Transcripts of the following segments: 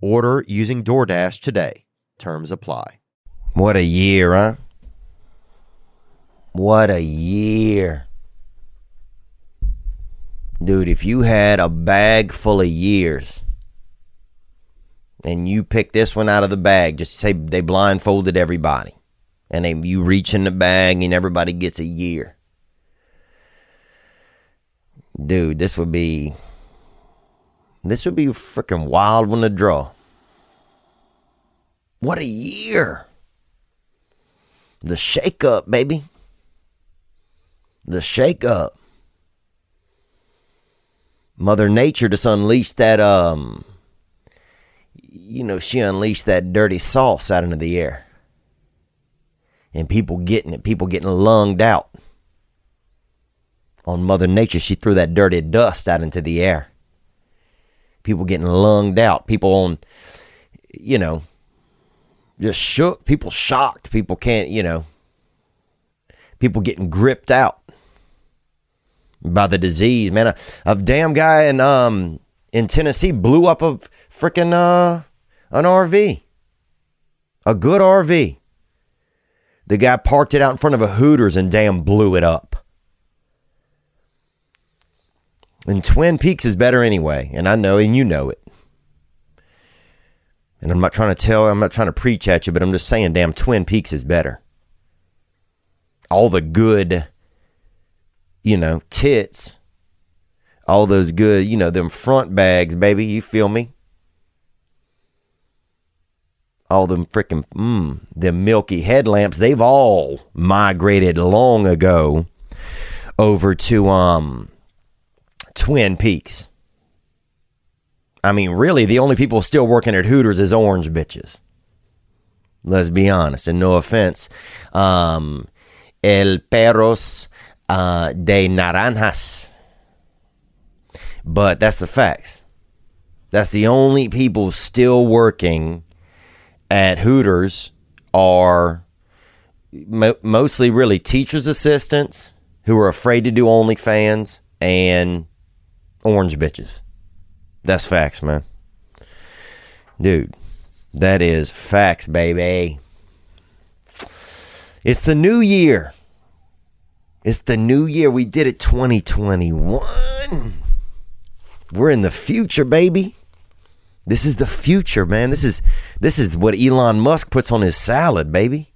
Order using DoorDash today. Terms apply. What a year, huh? What a year. Dude, if you had a bag full of years and you pick this one out of the bag, just say they blindfolded everybody and they, you reach in the bag and everybody gets a year. Dude, this would be this would be a freaking wild one to draw. What a year. The shake up, baby. The shake up. Mother Nature just unleashed that um you know, she unleashed that dirty sauce out into the air. And people getting it, people getting lunged out. On Mother Nature, she threw that dirty dust out into the air people getting lunged out, people on, you know, just shook, people shocked, people can't, you know, people getting gripped out by the disease. Man, a, a damn guy in um in Tennessee blew up a freaking uh an RV, a good RV. The guy parked it out in front of a Hooters and damn blew it up. And Twin Peaks is better anyway, and I know, and you know it. And I'm not trying to tell, I'm not trying to preach at you, but I'm just saying, damn, Twin Peaks is better. All the good, you know, tits, all those good, you know, them front bags, baby, you feel me? All them freaking, mm, them milky headlamps, they've all migrated long ago over to, um, Twin Peaks. I mean, really, the only people still working at Hooters is orange bitches. Let's be honest, and no offense. Um, el perros uh, de naranjas. But that's the facts. That's the only people still working at Hooters are mo- mostly really teachers' assistants who are afraid to do OnlyFans and orange bitches. That's facts, man. Dude, that is facts, baby. It's the new year. It's the new year. We did it 2021. We're in the future, baby. This is the future, man. This is this is what Elon Musk puts on his salad, baby.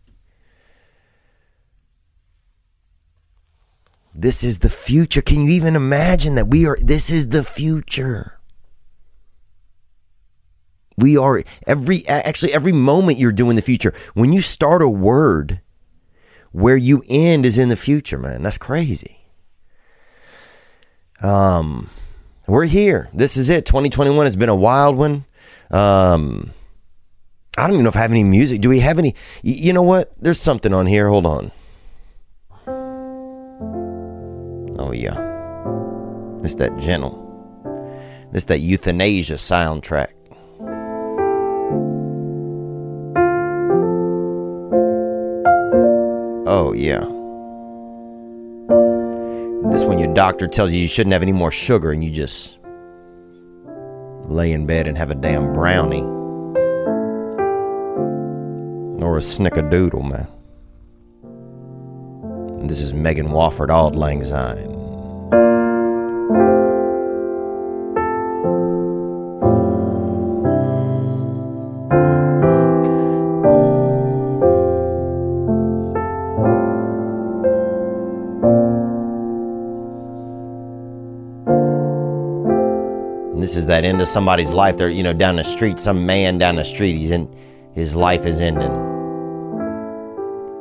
This is the future. Can you even imagine that we are, this is the future? We are every, actually, every moment you're doing the future. When you start a word, where you end is in the future, man. That's crazy. Um, we're here. This is it. 2021 has been a wild one. Um, I don't even know if I have any music. Do we have any? You know what? There's something on here. Hold on. Oh, yeah. It's that gentle. It's that euthanasia soundtrack. Oh, yeah. This when your doctor tells you you shouldn't have any more sugar and you just lay in bed and have a damn brownie. Or a snickerdoodle, man. This is Megan Wofford Auld Lang Syne. That into somebody's life. They're, you know, down the street, some man down the street, he's in, his life is ending.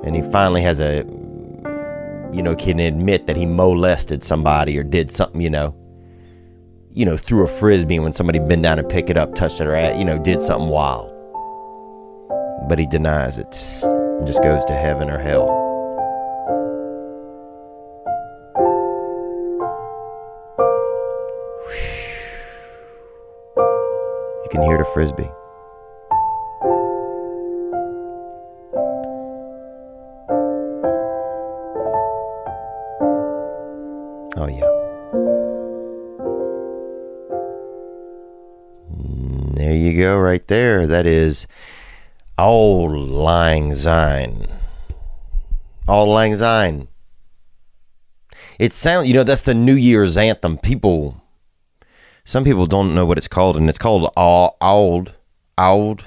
And he finally has a, you know, can admit that he molested somebody or did something, you know, you know, threw a frisbee when somebody bent down and picked it up, touched it, or, you know, did something wild. But he denies it and just goes to heaven or hell. You can hear the frisbee. Oh, yeah. Mm, There you go, right there. That is Auld Lang Syne. Auld Lang Syne. It sounds, you know, that's the New Year's anthem. People, some people don't know what it's called, and it's called Auld, Auld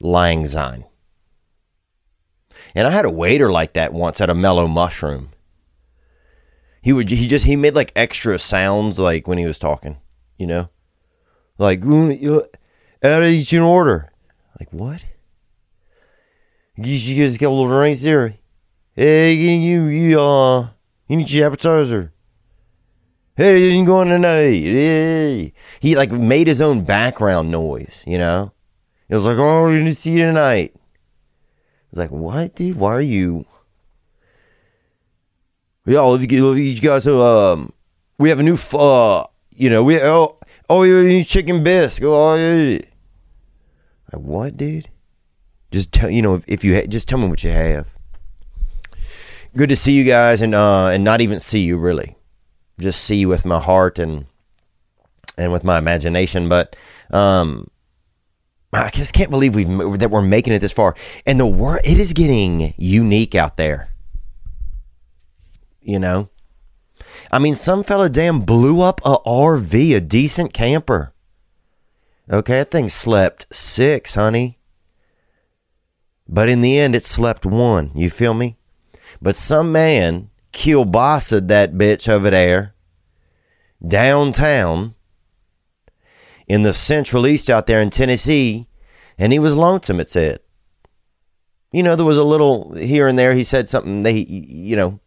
Lang Syne. And I had a waiter like that once at a Mellow Mushroom. He would, he just, he made like extra sounds like when he was talking, you know? Like, "Mm, you- out of each in order. Like, what? You should get a little drinks there. Hey, you, you, uh, you need your appetizer. Hey, you going tonight. He like made his own background noise, you know? It was like, oh, need to see you tonight. I was like, what, dude? Why are you? If you guys, um, we have a new, uh, you know, we, oh, oh, you need chicken bisque. Oh, yeah. Like, what, dude? Just tell you know if, if you ha- just tell me what you have. Good to see you guys, and uh, and not even see you really, just see with my heart and and with my imagination. But um, I just can't believe we've that we're making it this far, and the world it is getting unique out there. You know, I mean, some fella damn blew up a RV, a decent camper. Okay, that thing slept six, honey. But in the end, it slept one. You feel me? But some man kielbasa'd that bitch over there downtown in the central east out there in Tennessee, and he was lonesome, it said. You know, there was a little here and there. He said something, they, you know,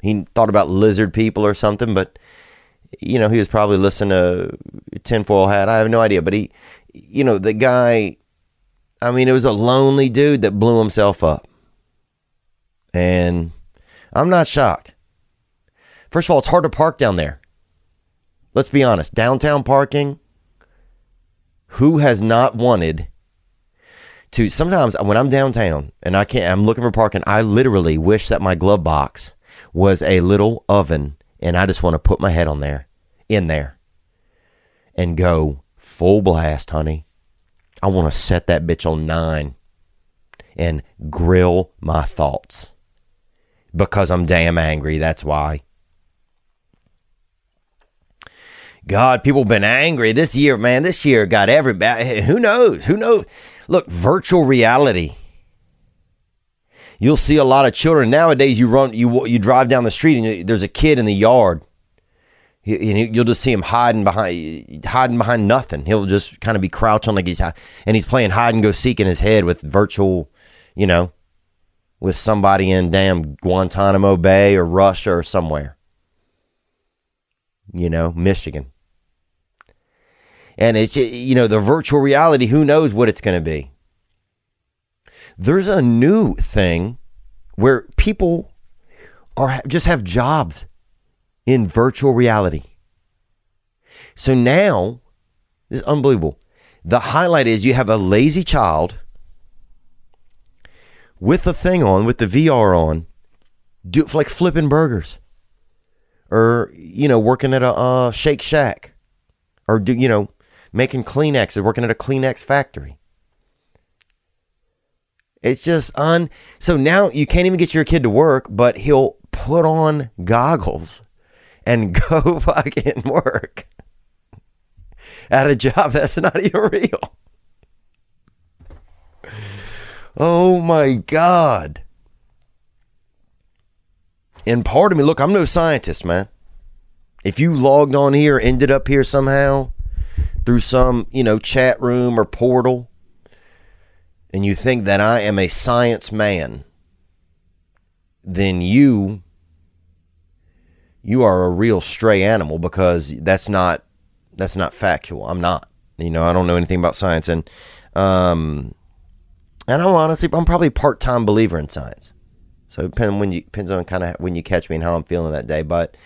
he thought about lizard people or something, but, you know, he was probably listening to Tinfoil Hat. I have no idea. But he, you know, the guy, I mean, it was a lonely dude that blew himself up. And I'm not shocked. First of all, it's hard to park down there. Let's be honest. Downtown parking, who has not wanted to sometimes when I'm downtown and I can't I'm looking for parking, I literally wish that my glove box was a little oven and I just want to put my head on there in there and go full blast, honey. I want to set that bitch on 9 and grill my thoughts because I'm damn angry. That's why. God, people been angry this year, man. This year got everybody. Who knows? Who knows? Look, virtual reality. You'll see a lot of children nowadays. You run, you you drive down the street, and there's a kid in the yard. You- You'll just see him hiding behind, hiding behind nothing. He'll just kind of be crouching like he's, and he's playing hide and go seek in his head with virtual, you know, with somebody in damn Guantanamo Bay or Russia or somewhere. You know, Michigan. And it's, you know, the virtual reality, who knows what it's going to be. There's a new thing where people are just have jobs in virtual reality. So now, this is unbelievable. The highlight is you have a lazy child with the thing on, with the VR on, do like flipping burgers, or you know, working at a uh, Shake Shack, or do you know, making Kleenex, working at a Kleenex factory. It's just un. So now you can't even get your kid to work, but he'll put on goggles and go fucking work at a job that's not even real. Oh my God. And part of me, look, I'm no scientist, man. If you logged on here, ended up here somehow, through some, you know, chat room or portal and you think that I am a science man, then you you are a real stray animal because that's not that's not factual. I'm not. You know, I don't know anything about science and um and I'm honestly I'm probably part-time believer in science. So it depends when you depends on kind of when you catch me and how I'm feeling that day, but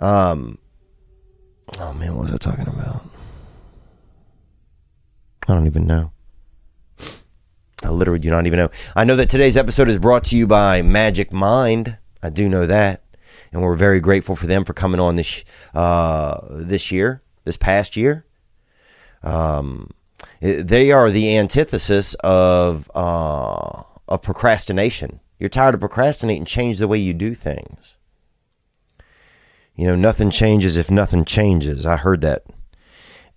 um oh man, what was I talking about? I don't even know. I literally do not even know. I know that today's episode is brought to you by Magic Mind. I do know that, and we're very grateful for them for coming on this uh, this year, this past year. Um, they are the antithesis of uh, of procrastination. You're tired of procrastinating. Change the way you do things. You know, nothing changes if nothing changes. I heard that,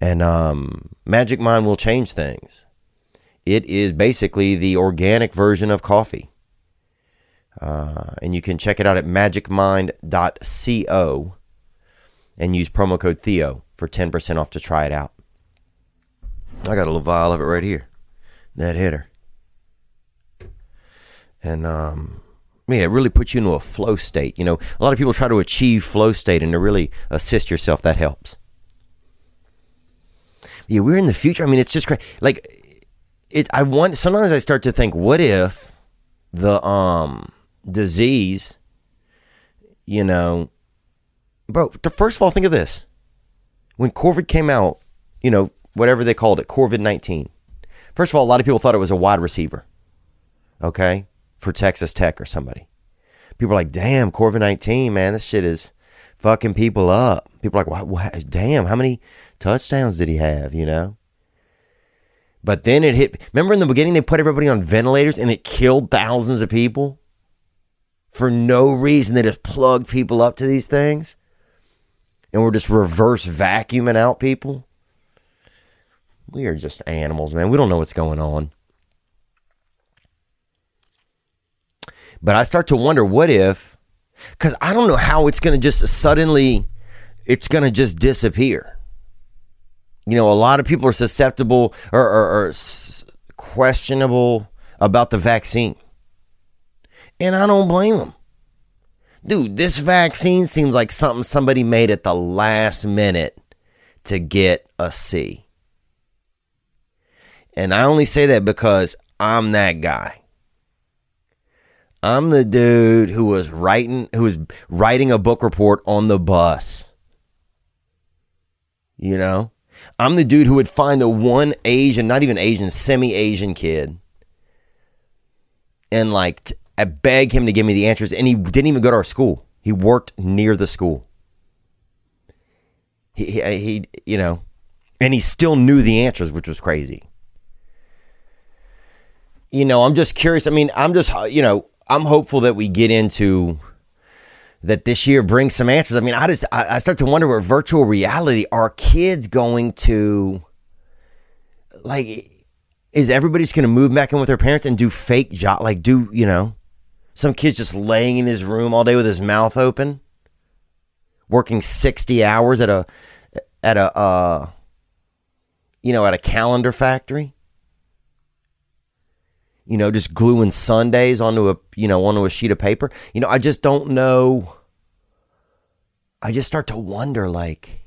and um, Magic Mind will change things. It is basically the organic version of coffee. Uh, and you can check it out at magicmind.co and use promo code Theo for 10% off to try it out. I got a little vial of it right here. That hitter. And um, yeah, it really puts you into a flow state. You know, a lot of people try to achieve flow state and to really assist yourself, that helps. Yeah, we're in the future. I mean, it's just crazy. Like, it I want sometimes I start to think, what if the um disease, you know, bro. First of all, think of this: when COVID came out, you know, whatever they called it, COVID nineteen. First of all, a lot of people thought it was a wide receiver, okay, for Texas Tech or somebody. People are like, "Damn, COVID nineteen, man, this shit is fucking people up." People are like, "What? what damn, how many touchdowns did he have?" You know. But then it hit. Remember in the beginning, they put everybody on ventilators and it killed thousands of people for no reason. They just plugged people up to these things and we're just reverse vacuuming out people. We are just animals, man. We don't know what's going on. But I start to wonder what if, because I don't know how it's going to just suddenly, it's going to just disappear you know, a lot of people are susceptible or, or, or questionable about the vaccine. And I don't blame them. Dude, this vaccine seems like something somebody made at the last minute to get a C. And I only say that because I'm that guy. I'm the dude who was writing who was writing a book report on the bus. You know? I'm the dude who would find the one Asian, not even Asian, semi Asian kid and like t- I beg him to give me the answers. And he didn't even go to our school, he worked near the school. He, he, he you know, and he still knew the answers, which was crazy. You know, I'm just curious. I mean, I'm just, you know, I'm hopeful that we get into that this year brings some answers. I mean, I just I, I start to wonder where virtual reality are kids going to like is everybody's going to move back in with their parents and do fake job like do, you know, some kids just laying in his room all day with his mouth open working 60 hours at a at a uh you know, at a calendar factory you know, just gluing Sundays onto a, you know, onto a sheet of paper. You know, I just don't know. I just start to wonder, like,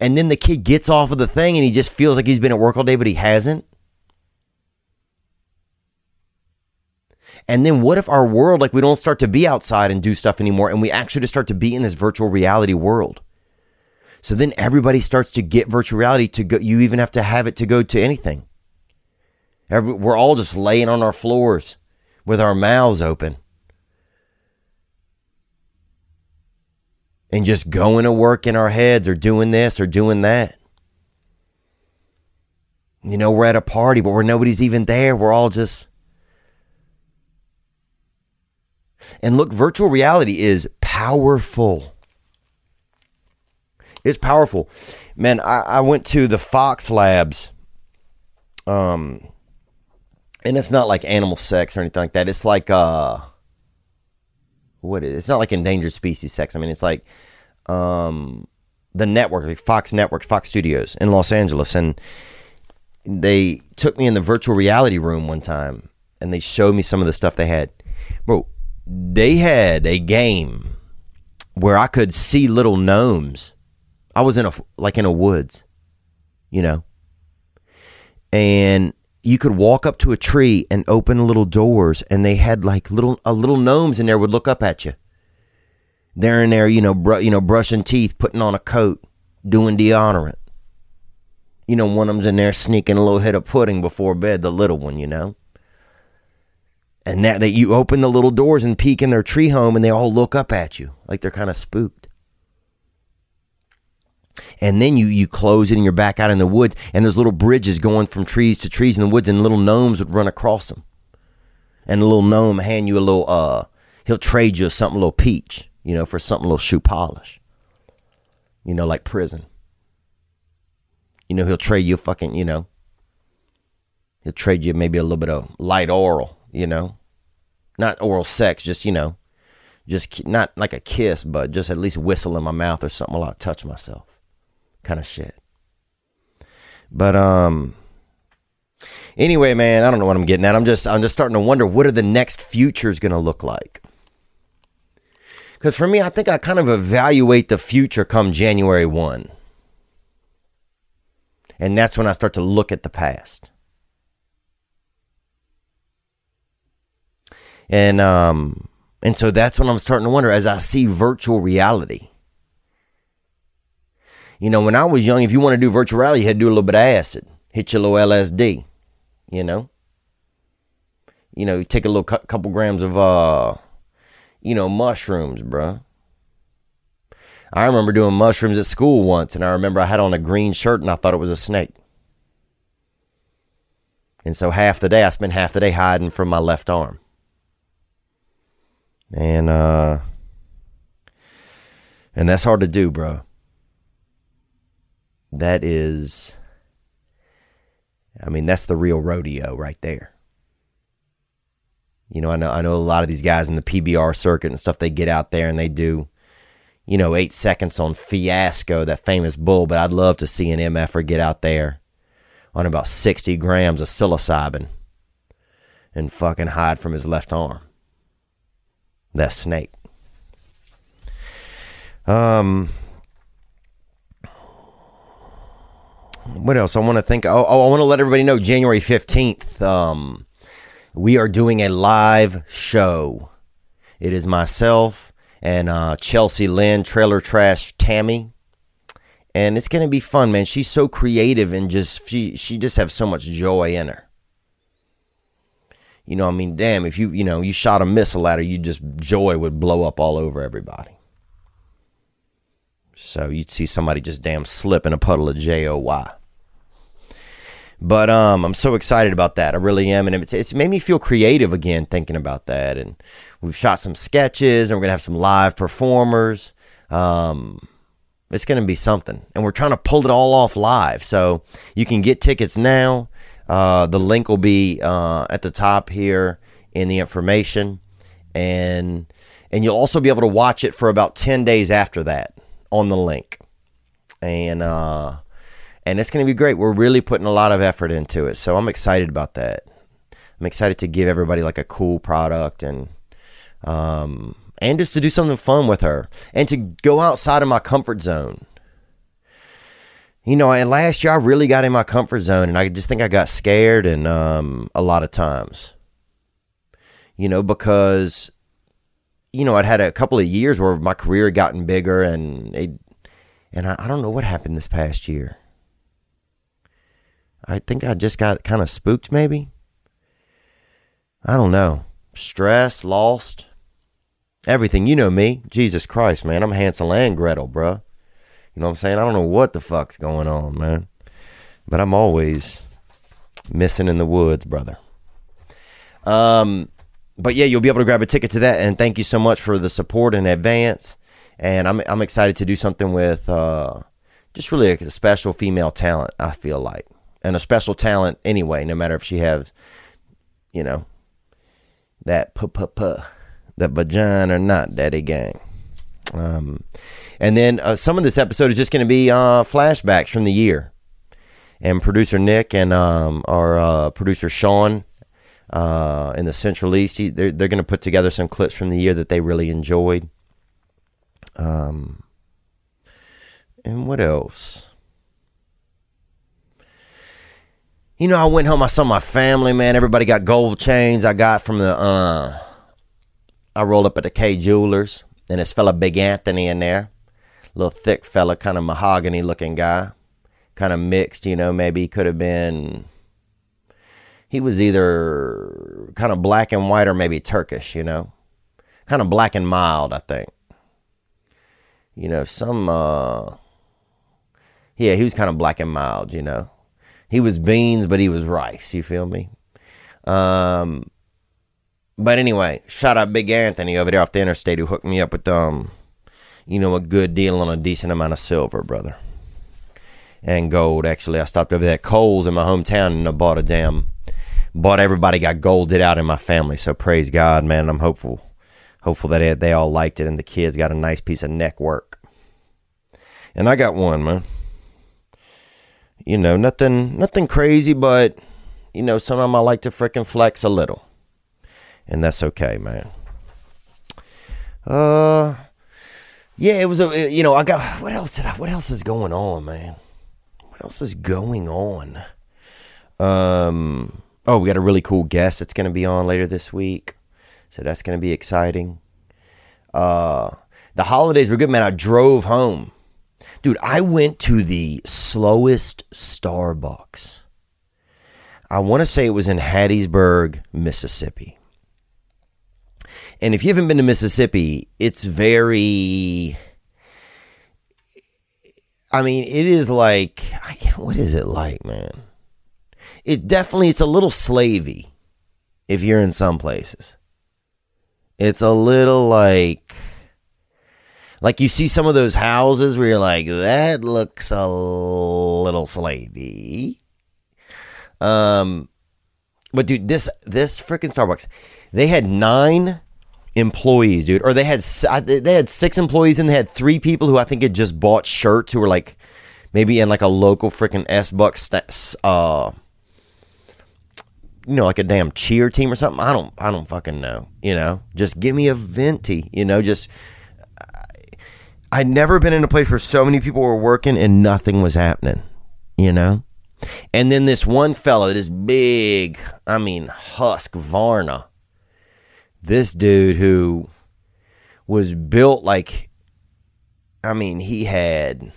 and then the kid gets off of the thing and he just feels like he's been at work all day, but he hasn't. And then what if our world, like, we don't start to be outside and do stuff anymore and we actually just start to be in this virtual reality world? So then everybody starts to get virtual reality to go. You even have to have it to go to anything. We're all just laying on our floors with our mouths open. And just going to work in our heads or doing this or doing that. You know, we're at a party, but where nobody's even there. We're all just. And look, virtual reality is powerful. It's powerful. Man, I, I went to the Fox Labs um, and it's not like animal sex or anything like that. It's like uh, what is? It's not like endangered species sex. I mean, it's like um, the network, like Fox Network, Fox Studios in Los Angeles, and they took me in the virtual reality room one time, and they showed me some of the stuff they had. Bro, they had a game where I could see little gnomes. I was in a like in a woods, you know, and you could walk up to a tree and open little doors, and they had like little a little gnomes in there would look up at you. They're in there, you know, br- you know, brushing teeth, putting on a coat, doing deodorant. You know, one of them's in there sneaking a little hit of pudding before bed, the little one, you know. And that that you open the little doors and peek in their tree home, and they all look up at you like they're kind of spooked. And then you you close it and you're back out in the woods, and there's little bridges going from trees to trees in the woods, and little gnomes would run across them. And a little gnome hand you a little uh, he'll trade you something a little peach, you know, for something a little shoe polish. You know, like prison. You know, he'll trade you fucking, you know, he'll trade you maybe a little bit of light oral, you know, not oral sex, just you know, just not like a kiss, but just at least whistle in my mouth or something while I touch myself, kind of shit. But um, anyway, man, I don't know what I'm getting at. I'm just I'm just starting to wonder what are the next futures going to look like. Because for me, I think I kind of evaluate the future come January 1. And that's when I start to look at the past. And um and so that's when I'm starting to wonder as I see virtual reality. You know, when I was young, if you want to do virtual reality, you had to do a little bit of acid, hit your little LSD, you know. You know, take a little cu- couple grams of uh you know, mushrooms, bruh. I remember doing mushrooms at school once, and I remember I had on a green shirt and I thought it was a snake. And so half the day, I spent half the day hiding from my left arm. And uh and that's hard to do, bro. That is I mean, that's the real rodeo right there. You know, I know I know a lot of these guys in the PBR circuit and stuff they get out there and they do you know, 8 seconds on Fiasco, that famous bull, but I'd love to see an MFer get out there on about 60 grams of psilocybin and fucking hide from his left arm that snake. Um, what else? I want to think. Oh, oh I want to let everybody know. January fifteenth, um, we are doing a live show. It is myself and uh, Chelsea Lynn, Trailer Trash Tammy, and it's gonna be fun, man. She's so creative and just she she just have so much joy in her. You know, I mean, damn, if you, you know, you shot a missile at her, you just, joy would blow up all over everybody. So you'd see somebody just damn slip in a puddle of JOY. But um, I'm so excited about that. I really am. And it's, it's made me feel creative again thinking about that. And we've shot some sketches and we're to have some live performers. Um, it's to be something. And we're trying to pull it all off live. So you can get tickets now. Uh, the link will be uh, at the top here in the information, and and you'll also be able to watch it for about ten days after that on the link, and uh, and it's going to be great. We're really putting a lot of effort into it, so I'm excited about that. I'm excited to give everybody like a cool product and um, and just to do something fun with her and to go outside of my comfort zone you know, and last year I really got in my comfort zone, and I just think I got scared, and um, a lot of times, you know, because you know I'd had a couple of years where my career had gotten bigger, and it, and I, I don't know what happened this past year. I think I just got kind of spooked, maybe. I don't know. Stress, lost, everything. You know me. Jesus Christ, man. I'm Hansel and Gretel, bruh. You know what I'm saying? I don't know what the fuck's going on, man. But I'm always missing in the woods, brother. Um, but yeah, you'll be able to grab a ticket to that. And thank you so much for the support in advance. And I'm I'm excited to do something with uh, just really a special female talent. I feel like, and a special talent anyway. No matter if she has, you know, that puh puh puh, that vagina or not, daddy gang. Um, and then uh, some of this episode is just going to be uh, flashbacks from the year. And producer Nick and um, our uh, producer Sean uh, in the Central East, he, they're, they're going to put together some clips from the year that they really enjoyed. Um, and what else? You know, I went home. I saw my family. Man, everybody got gold chains. I got from the. Uh, I rolled up at the Kay Jewelers, and this fella Big Anthony in there, little thick fella, kind of mahogany looking guy, kind of mixed. You know, maybe he could have been. He was either kind of black and white or maybe Turkish. You know, kind of black and mild. I think. You know, some. uh Yeah, he was kind of black and mild. You know he was beans, but he was rice. You feel me? Um, but anyway, shout out Big Anthony over there off the interstate who hooked me up with um, you know, a good deal on a decent amount of silver, brother, and gold. Actually, I stopped over at Kohl's in my hometown and I bought a damn, bought everybody got golded out in my family. So praise God, man. I'm hopeful, hopeful that they all liked it and the kids got a nice piece of neck work. And I got one, man you know, nothing nothing crazy, but you know, sometimes I like to freaking flex a little. And that's okay, man. Uh yeah, it was a you know, I got what else did I what else is going on, man? What else is going on? Um oh, we got a really cool guest that's going to be on later this week. So that's going to be exciting. Uh the holidays were good, man. I drove home Dude, I went to the slowest Starbucks. I want to say it was in Hattiesburg, Mississippi. And if you haven't been to Mississippi, it's very. I mean, it is like. What is it like, man? It definitely, it's a little slavey if you're in some places. It's a little like like you see some of those houses where you're like, that looks a little slavey. Um, but dude, this this freaking Starbucks, they had nine employees, dude, or they had they had six employees and they had three people who I think had just bought shirts who were like maybe in like a local freaking S Bucks uh you know like a damn cheer team or something. I don't I don't fucking know, you know. Just give me a venti, you know, just I'd never been in a place where so many people were working and nothing was happening, you know? And then this one fellow, this big, I mean, Husqvarna, this dude who was built like, I mean, he had,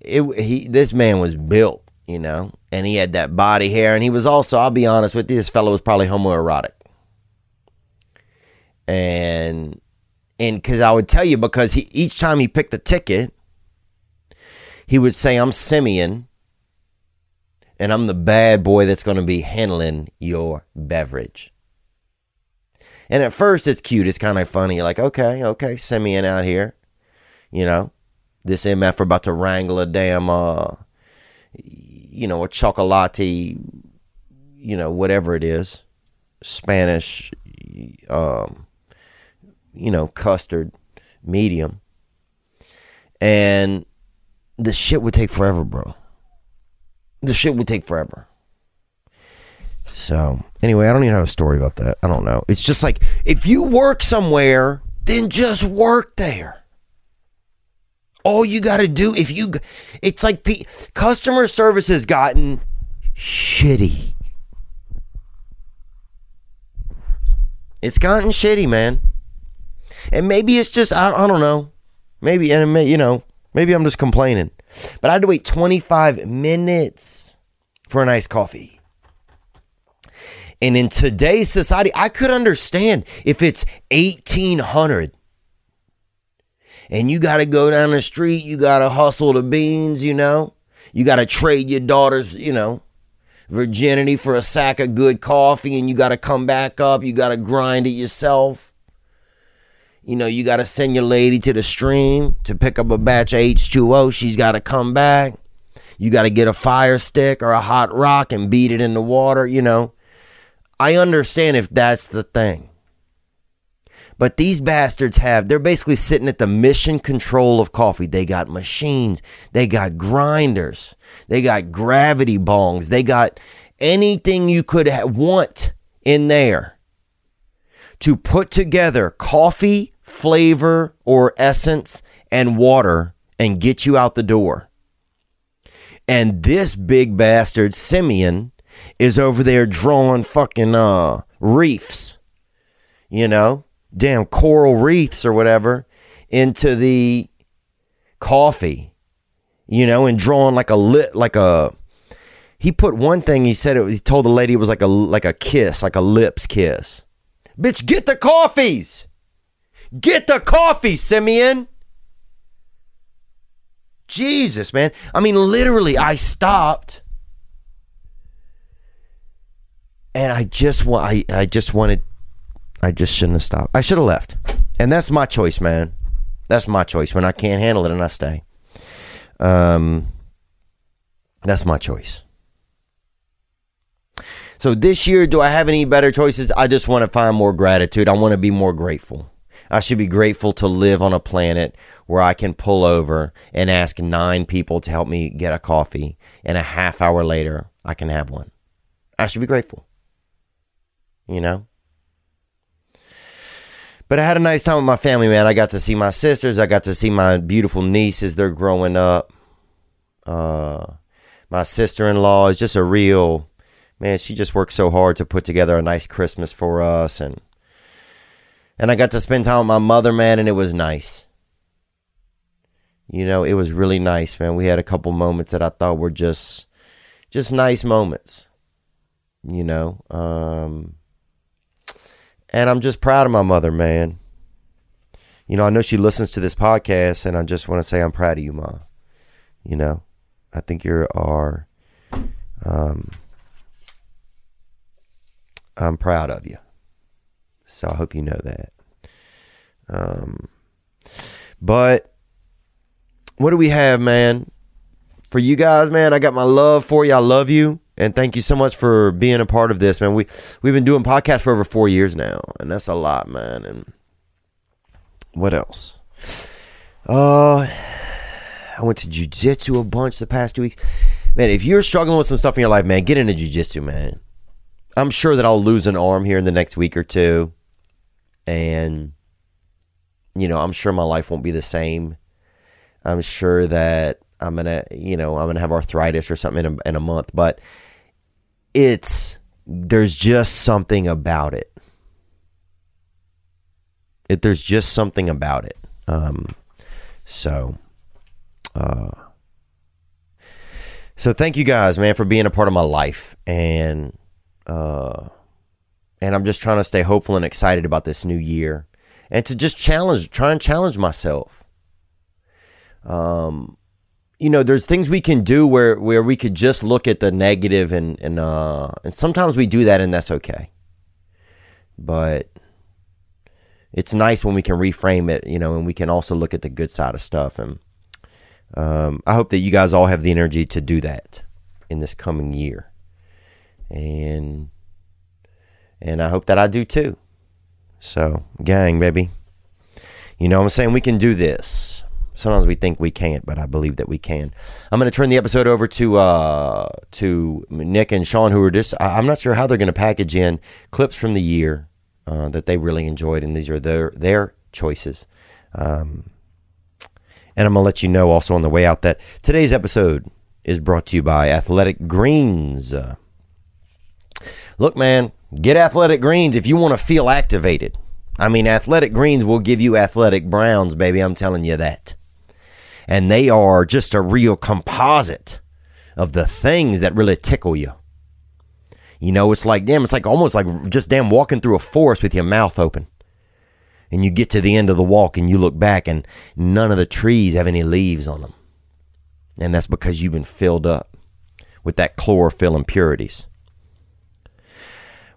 it, he, this man was built, you know, and he had that body hair. And he was also, I'll be honest with you, this fellow was probably homoerotic. And and because I would tell you, because he, each time he picked a ticket, he would say, I'm Simeon, and I'm the bad boy that's going to be handling your beverage. And at first, it's cute. It's kind of funny. You're like, okay, okay, Simeon out here. You know, this MF about to wrangle a damn, uh, you know, a chocolate, you know, whatever it is, Spanish, um, you know, custard medium. And the shit would take forever, bro. The shit would take forever. So, anyway, I don't even have a story about that. I don't know. It's just like if you work somewhere, then just work there. All you got to do, if you, it's like customer service has gotten shitty. It's gotten shitty, man. And maybe it's just, I, I don't know. Maybe, and may, you know, maybe I'm just complaining. But I had to wait 25 minutes for an iced coffee. And in today's society, I could understand if it's 1800 and you got to go down the street, you got to hustle the beans, you know, you got to trade your daughter's, you know, virginity for a sack of good coffee and you got to come back up, you got to grind it yourself. You know, you got to send your lady to the stream to pick up a batch of H2O. She's got to come back. You got to get a fire stick or a hot rock and beat it in the water, you know. I understand if that's the thing. But these bastards have, they're basically sitting at the mission control of coffee. They got machines, they got grinders, they got gravity bongs, they got anything you could ha- want in there to put together coffee, flavor, or essence and water and get you out the door. And this big bastard, Simeon, is over there drawing fucking uh, reefs, you know, damn coral reefs or whatever into the coffee, you know, and drawing like a lit, like a. He put one thing. He said it. He told the lady it was like a like a kiss, like a lips kiss. Bitch, get the coffees. Get the coffee, Simeon. Jesus, man. I mean, literally, I stopped and I just want I, I just wanted I just shouldn't have stopped. I should have left. And that's my choice, man. That's my choice. When I can't handle it and I stay. Um that's my choice. So this year, do I have any better choices? I just want to find more gratitude. I want to be more grateful. I should be grateful to live on a planet where I can pull over and ask nine people to help me get a coffee, and a half hour later, I can have one. I should be grateful you know? But I had a nice time with my family, man. I got to see my sisters. I got to see my beautiful nieces. They're growing up. Uh, my sister in law is just a real man. She just worked so hard to put together a nice Christmas for us, and and I got to spend time with my mother, man, and it was nice. You know, it was really nice, man. We had a couple moments that I thought were just just nice moments. You know, um, and I'm just proud of my mother, man. You know, I know she listens to this podcast, and I just want to say I'm proud of you, Ma. You know, I think you are. Um, I'm proud of you. So I hope you know that. Um, but what do we have, man? For you guys, man, I got my love for you. I love you. And thank you so much for being a part of this, man. We we've been doing podcasts for over four years now, and that's a lot, man. And what else? Uh, I went to jujitsu a bunch the past two weeks. Man, if you're struggling with some stuff in your life, man, get into jujitsu, man. I'm sure that I'll lose an arm here in the next week or two, and you know, I'm sure my life won't be the same. I'm sure that I'm gonna, you know, I'm gonna have arthritis or something in a, in a month, but it's there's just something about it. It there's just something about it. Um, so, uh, so thank you guys, man, for being a part of my life, and uh, and I'm just trying to stay hopeful and excited about this new year, and to just challenge, try and challenge myself. Um, you know, there's things we can do where where we could just look at the negative and and uh and sometimes we do that and that's okay. But it's nice when we can reframe it, you know, and we can also look at the good side of stuff and um, I hope that you guys all have the energy to do that in this coming year. And and I hope that I do too. So, gang, baby. You know I'm saying? We can do this. Sometimes we think we can't, but I believe that we can. I'm going to turn the episode over to uh, to Nick and Sean, who are just. I'm not sure how they're going to package in clips from the year uh, that they really enjoyed, and these are their their choices. Um, and I'm going to let you know also on the way out that today's episode is brought to you by Athletic Greens. Uh, look, man, get Athletic Greens if you want to feel activated. I mean, Athletic Greens will give you athletic browns, baby. I'm telling you that and they are just a real composite of the things that really tickle you. You know, it's like, damn, it's like almost like just damn walking through a forest with your mouth open. And you get to the end of the walk and you look back and none of the trees have any leaves on them. And that's because you've been filled up with that chlorophyll impurities.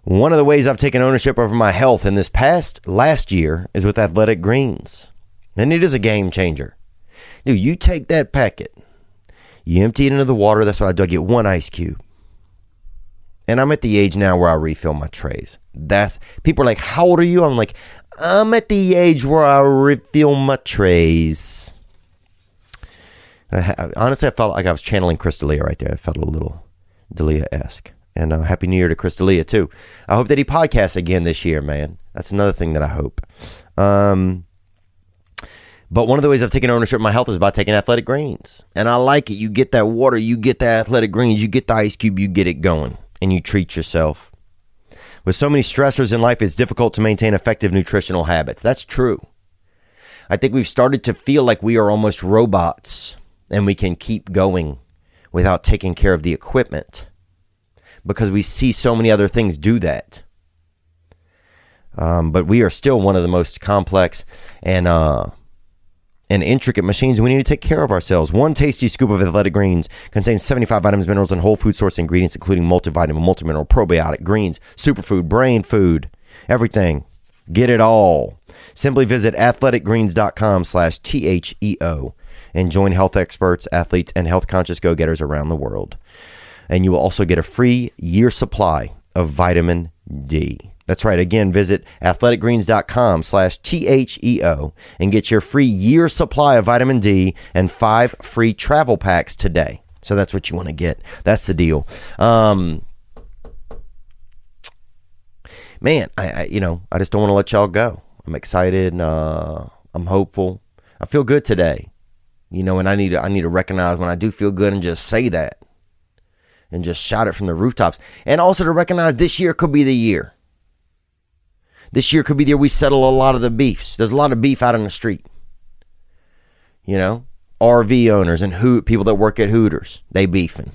One of the ways I've taken ownership over my health in this past last year is with Athletic Greens. And it is a game changer. Dude, you take that packet, you empty it into the water. That's what I do. I get one ice cube. And I'm at the age now where I refill my trays. That's people are like, "How old are you?" I'm like, "I'm at the age where I refill my trays." I, honestly, I felt like I was channeling Crystalia right there. I felt a little Dalia esque. And uh, happy New Year to Chris D'Elia too. I hope that he podcasts again this year, man. That's another thing that I hope. Um, but one of the ways I've taken ownership of my health is by taking athletic greens. And I like it. You get that water, you get the athletic greens, you get the ice cube, you get it going, and you treat yourself. With so many stressors in life, it's difficult to maintain effective nutritional habits. That's true. I think we've started to feel like we are almost robots and we can keep going without taking care of the equipment because we see so many other things do that. Um, but we are still one of the most complex and uh, and intricate machines. We need to take care of ourselves. One tasty scoop of athletic greens contains 75 vitamins, minerals, and whole food source ingredients, including multivitamin, multimineral, probiotic, greens, superfood, brain food, everything. Get it all. Simply visit athleticgreens.com slash T-H-E-O and join health experts, athletes, and health conscious go-getters around the world. And you will also get a free year supply of vitamin D. That's right. Again, visit athleticgreens.com slash T-H-E-O and get your free year supply of vitamin D and five free travel packs today. So that's what you want to get. That's the deal. Um, man, I, I, you know, I just don't want to let y'all go. I'm excited. Uh, I'm hopeful. I feel good today. You know, and I need to, I need to recognize when I do feel good and just say that and just shout it from the rooftops. And also to recognize this year could be the year. This year could be the year we settle a lot of the beefs. There's a lot of beef out on the street. You know, RV owners and who people that work at Hooters, they beefing.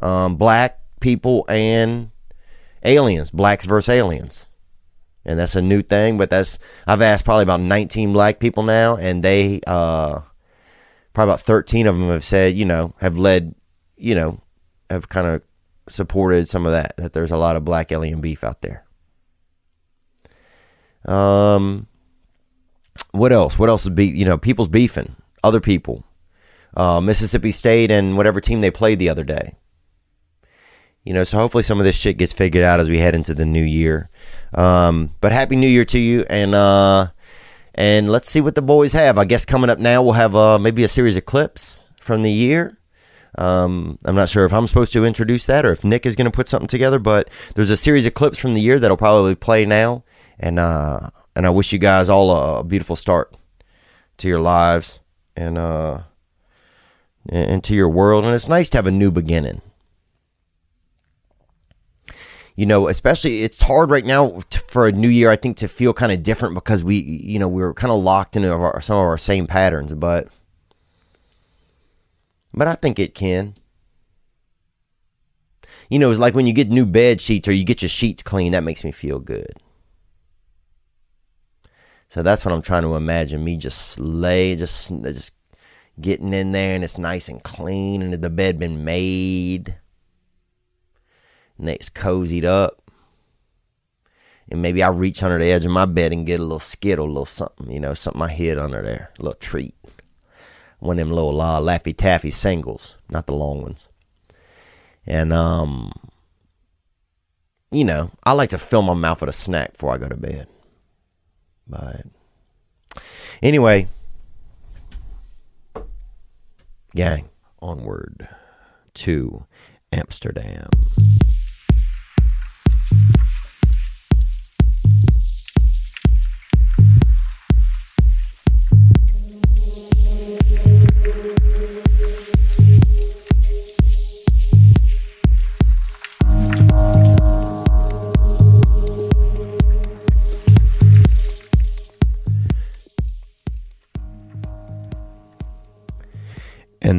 Um, black people and aliens, blacks versus aliens. And that's a new thing, but that's I've asked probably about 19 black people now, and they uh, probably about 13 of them have said, you know, have led, you know, have kind of supported some of that. That there's a lot of black alien beef out there. Um, what else? What else is beef? You know, people's beefing. Other people. Uh, Mississippi State and whatever team they played the other day. You know, so hopefully some of this shit gets figured out as we head into the new year. Um, but happy New Year to you, and uh, and let's see what the boys have. I guess coming up now we'll have uh, maybe a series of clips from the year. Um, I'm not sure if I'm supposed to introduce that or if Nick is going to put something together, but there's a series of clips from the year that'll probably play now, and uh, and I wish you guys all a, beautiful start to your lives and uh, and to your world, and it's nice to have a new beginning. You know, especially it's hard right now for a new year. I think to feel kind of different because we, you know, we're kind of locked into our, some of our same patterns, but but I think it can. You know, it's like when you get new bed sheets or you get your sheets clean, that makes me feel good. So that's what I'm trying to imagine me just lay, just just getting in there and it's nice and clean and the bed been made and it's cozied up. And maybe I reach under the edge of my bed and get a little skittle, a little something, you know, something I hid under there, a little treat one of them little uh, Laffy Taffy singles, not the long ones. And um, you know, I like to fill my mouth with a snack before I go to bed. But anyway, gang, onward to Amsterdam.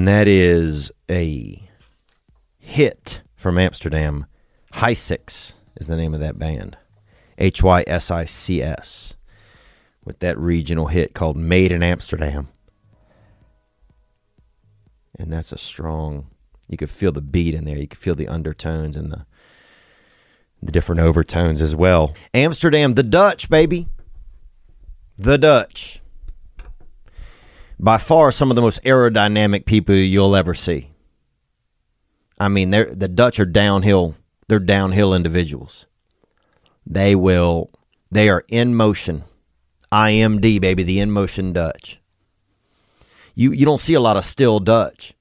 And that is a hit from Amsterdam. Hysics is the name of that band. H Y S I C S. With that regional hit called Made in Amsterdam. And that's a strong you could feel the beat in there. You could feel the undertones and the the different overtones as well. Amsterdam, the Dutch, baby. The Dutch by far some of the most aerodynamic people you'll ever see. I mean, the Dutch are downhill They're downhill individuals. They will, they are in motion. IMD, baby, the in motion Dutch. You, you don't see a lot of still Dutch.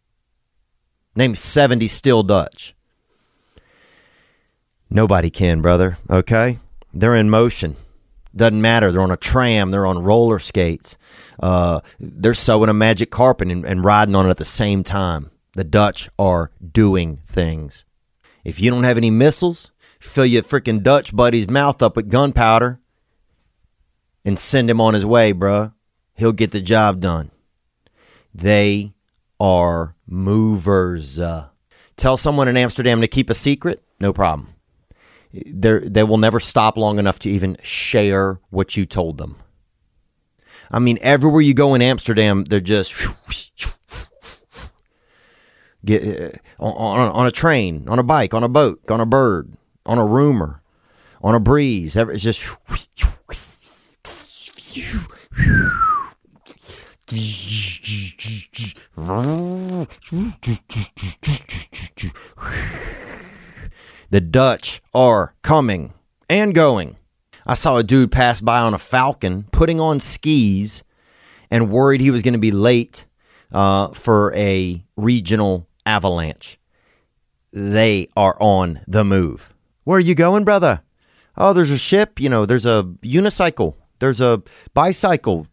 Name 70 still Dutch. Nobody can, brother. Okay? They're in motion. Doesn't matter. They're on a tram. They're on roller skates. Uh, they're sewing a magic carpet and, and riding on it at the same time. The Dutch are doing things. If you don't have any missiles, fill your freaking Dutch buddy's mouth up with gunpowder and send him on his way, bruh. He'll get the job done. They are movers. Uh, tell someone in Amsterdam to keep a secret, no problem. They're, they will never stop long enough to even share what you told them. I mean, everywhere you go in Amsterdam, they're just get uh, on, on a train, on a bike, on a boat, on a bird, on a rumor, on a breeze. It's just the Dutch are coming and going. I saw a dude pass by on a Falcon putting on skis and worried he was going to be late uh, for a regional avalanche. They are on the move. Where are you going, brother? Oh, there's a ship. You know, there's a unicycle. There's a bicycle.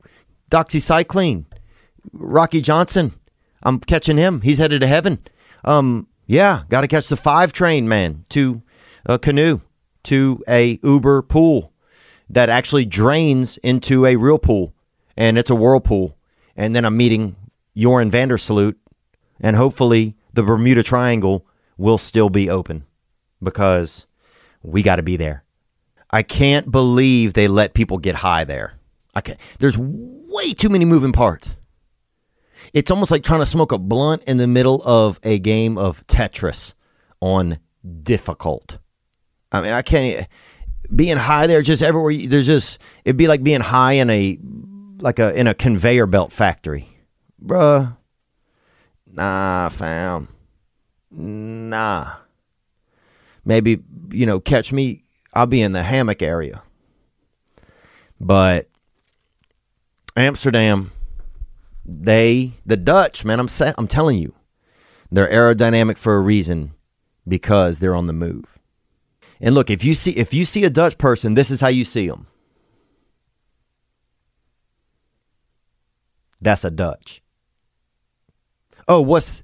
Doxycycline. Rocky Johnson. I'm catching him. He's headed to heaven. Um, yeah, got to catch the five train, man, to a canoe, to a Uber pool that actually drains into a real pool, and it's a whirlpool. And then I'm meeting Joran van der Sloot, and hopefully the Bermuda Triangle will still be open because we got to be there. I can't believe they let people get high there. Can't. There's way too many moving parts. It's almost like trying to smoke a blunt in the middle of a game of Tetris on difficult. I mean, I can't being high there just everywhere. You, there's just it'd be like being high in a like a in a conveyor belt factory, bruh. Nah, fam. Nah. Maybe you know, catch me. I'll be in the hammock area, but Amsterdam they the Dutch, man, I'm sa- I'm telling you, they're aerodynamic for a reason because they're on the move. And look, if you see if you see a Dutch person, this is how you see them. That's a Dutch. Oh, what's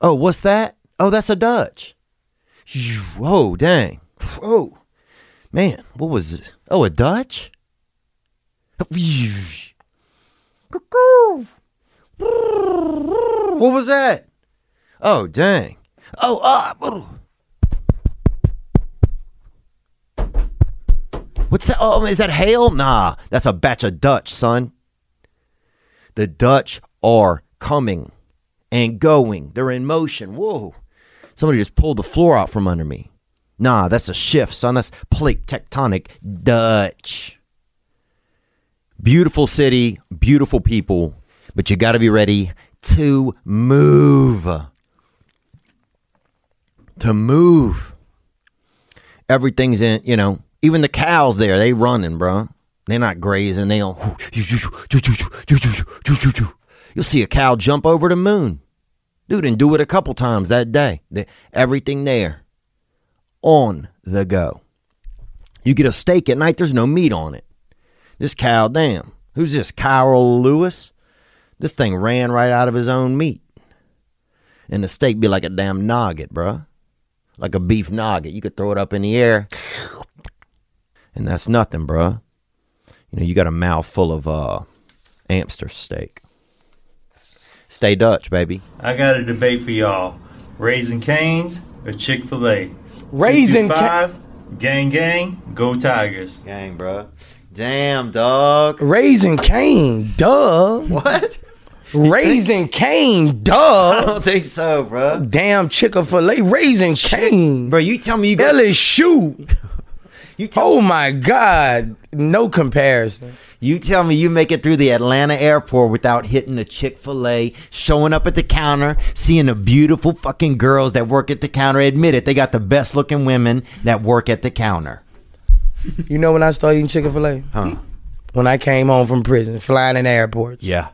Oh, what's that? Oh, that's a Dutch. Whoa, dang. Whoa. Man, what was Oh, a Dutch? What was that? Oh, dang. Oh, uh, What's that? Oh, is that hail? Nah, that's a batch of Dutch, son. The Dutch are coming and going. They're in motion. Whoa. Somebody just pulled the floor out from under me. Nah, that's a shift, son. That's plate tectonic Dutch. Beautiful city, beautiful people, but you got to be ready to move. To move. Everything's in, you know, even the cows there, they running, bro. They're not grazing. They don't. You'll see a cow jump over the moon. Dude, and do it a couple times that day. Everything there. On the go. You get a steak at night, there's no meat on it. This cow, damn. Who's this? Carl Lewis? This thing ran right out of his own meat. And the steak be like a damn nugget, bruh. Like a beef nugget. You could throw it up in the air. And that's nothing, bruh. You know, you got a mouth full of uh, Amster steak. Stay Dutch, baby. I got a debate for y'all. Raising Cane's or Chick fil A? Raising Five, gang, gang, go Tigers. Gang, bruh. Damn, dog. Raising Cane, duh. What? Raising Cane, duh. I don't think so, bro. Damn Chick fil A, Raising Cane. Bro, you tell me you got LSU. You oh tell Oh my God, no comparison. You tell me you make it through the Atlanta airport without hitting a Chick fil A, showing up at the counter, seeing the beautiful fucking girls that work at the counter. Admit it, they got the best looking women that work at the counter. You know when I started eating Chick Fil A? Huh. When I came home from prison, flying in airports. Yeah.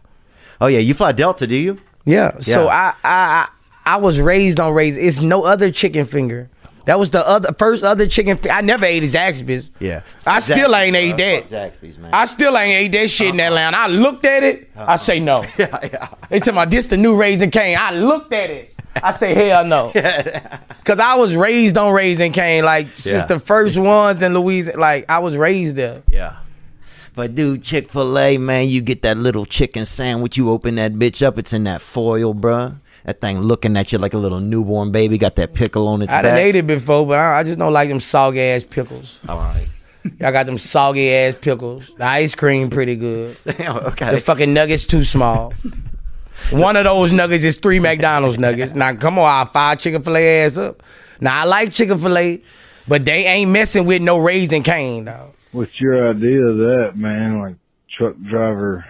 Oh, yeah. You fly Delta, do you? Yeah. So Yeah. I, I I I was raised on raised. It's no other chicken finger. That was the other first other chicken. Fi- I never ate his Zaxby's. Yeah. I still ain't ate that. Zaxby's, man. I still ain't ate that shit in Atlanta. I looked at it. I say no. Uh-huh. yeah, yeah. They tell me this the new Raising Cane. I looked at it. I say hell no. Cause I was raised on Raising Cane. Like since Yeah. the first ones in Louisiana. Like I was raised there. Yeah. But dude, Chick Fil A, man, you get that little chicken sandwich. You open that bitch up, it's in that foil, bruh. That thing looking at you like a little newborn baby. Got that pickle on its I done back. ate it before, but I, I just don't like them soggy ass pickles. All right. I got them soggy ass pickles. The ice cream pretty good. Damn, okay. The fucking nuggets too small. One of those nuggets is three McDonald's nuggets. Now come on, I'll fire Chicken Fil A ass up. Now I like Chicken Fil A, but they ain't messing with no raisin cane though. What's your idea of that, man? Like truck driver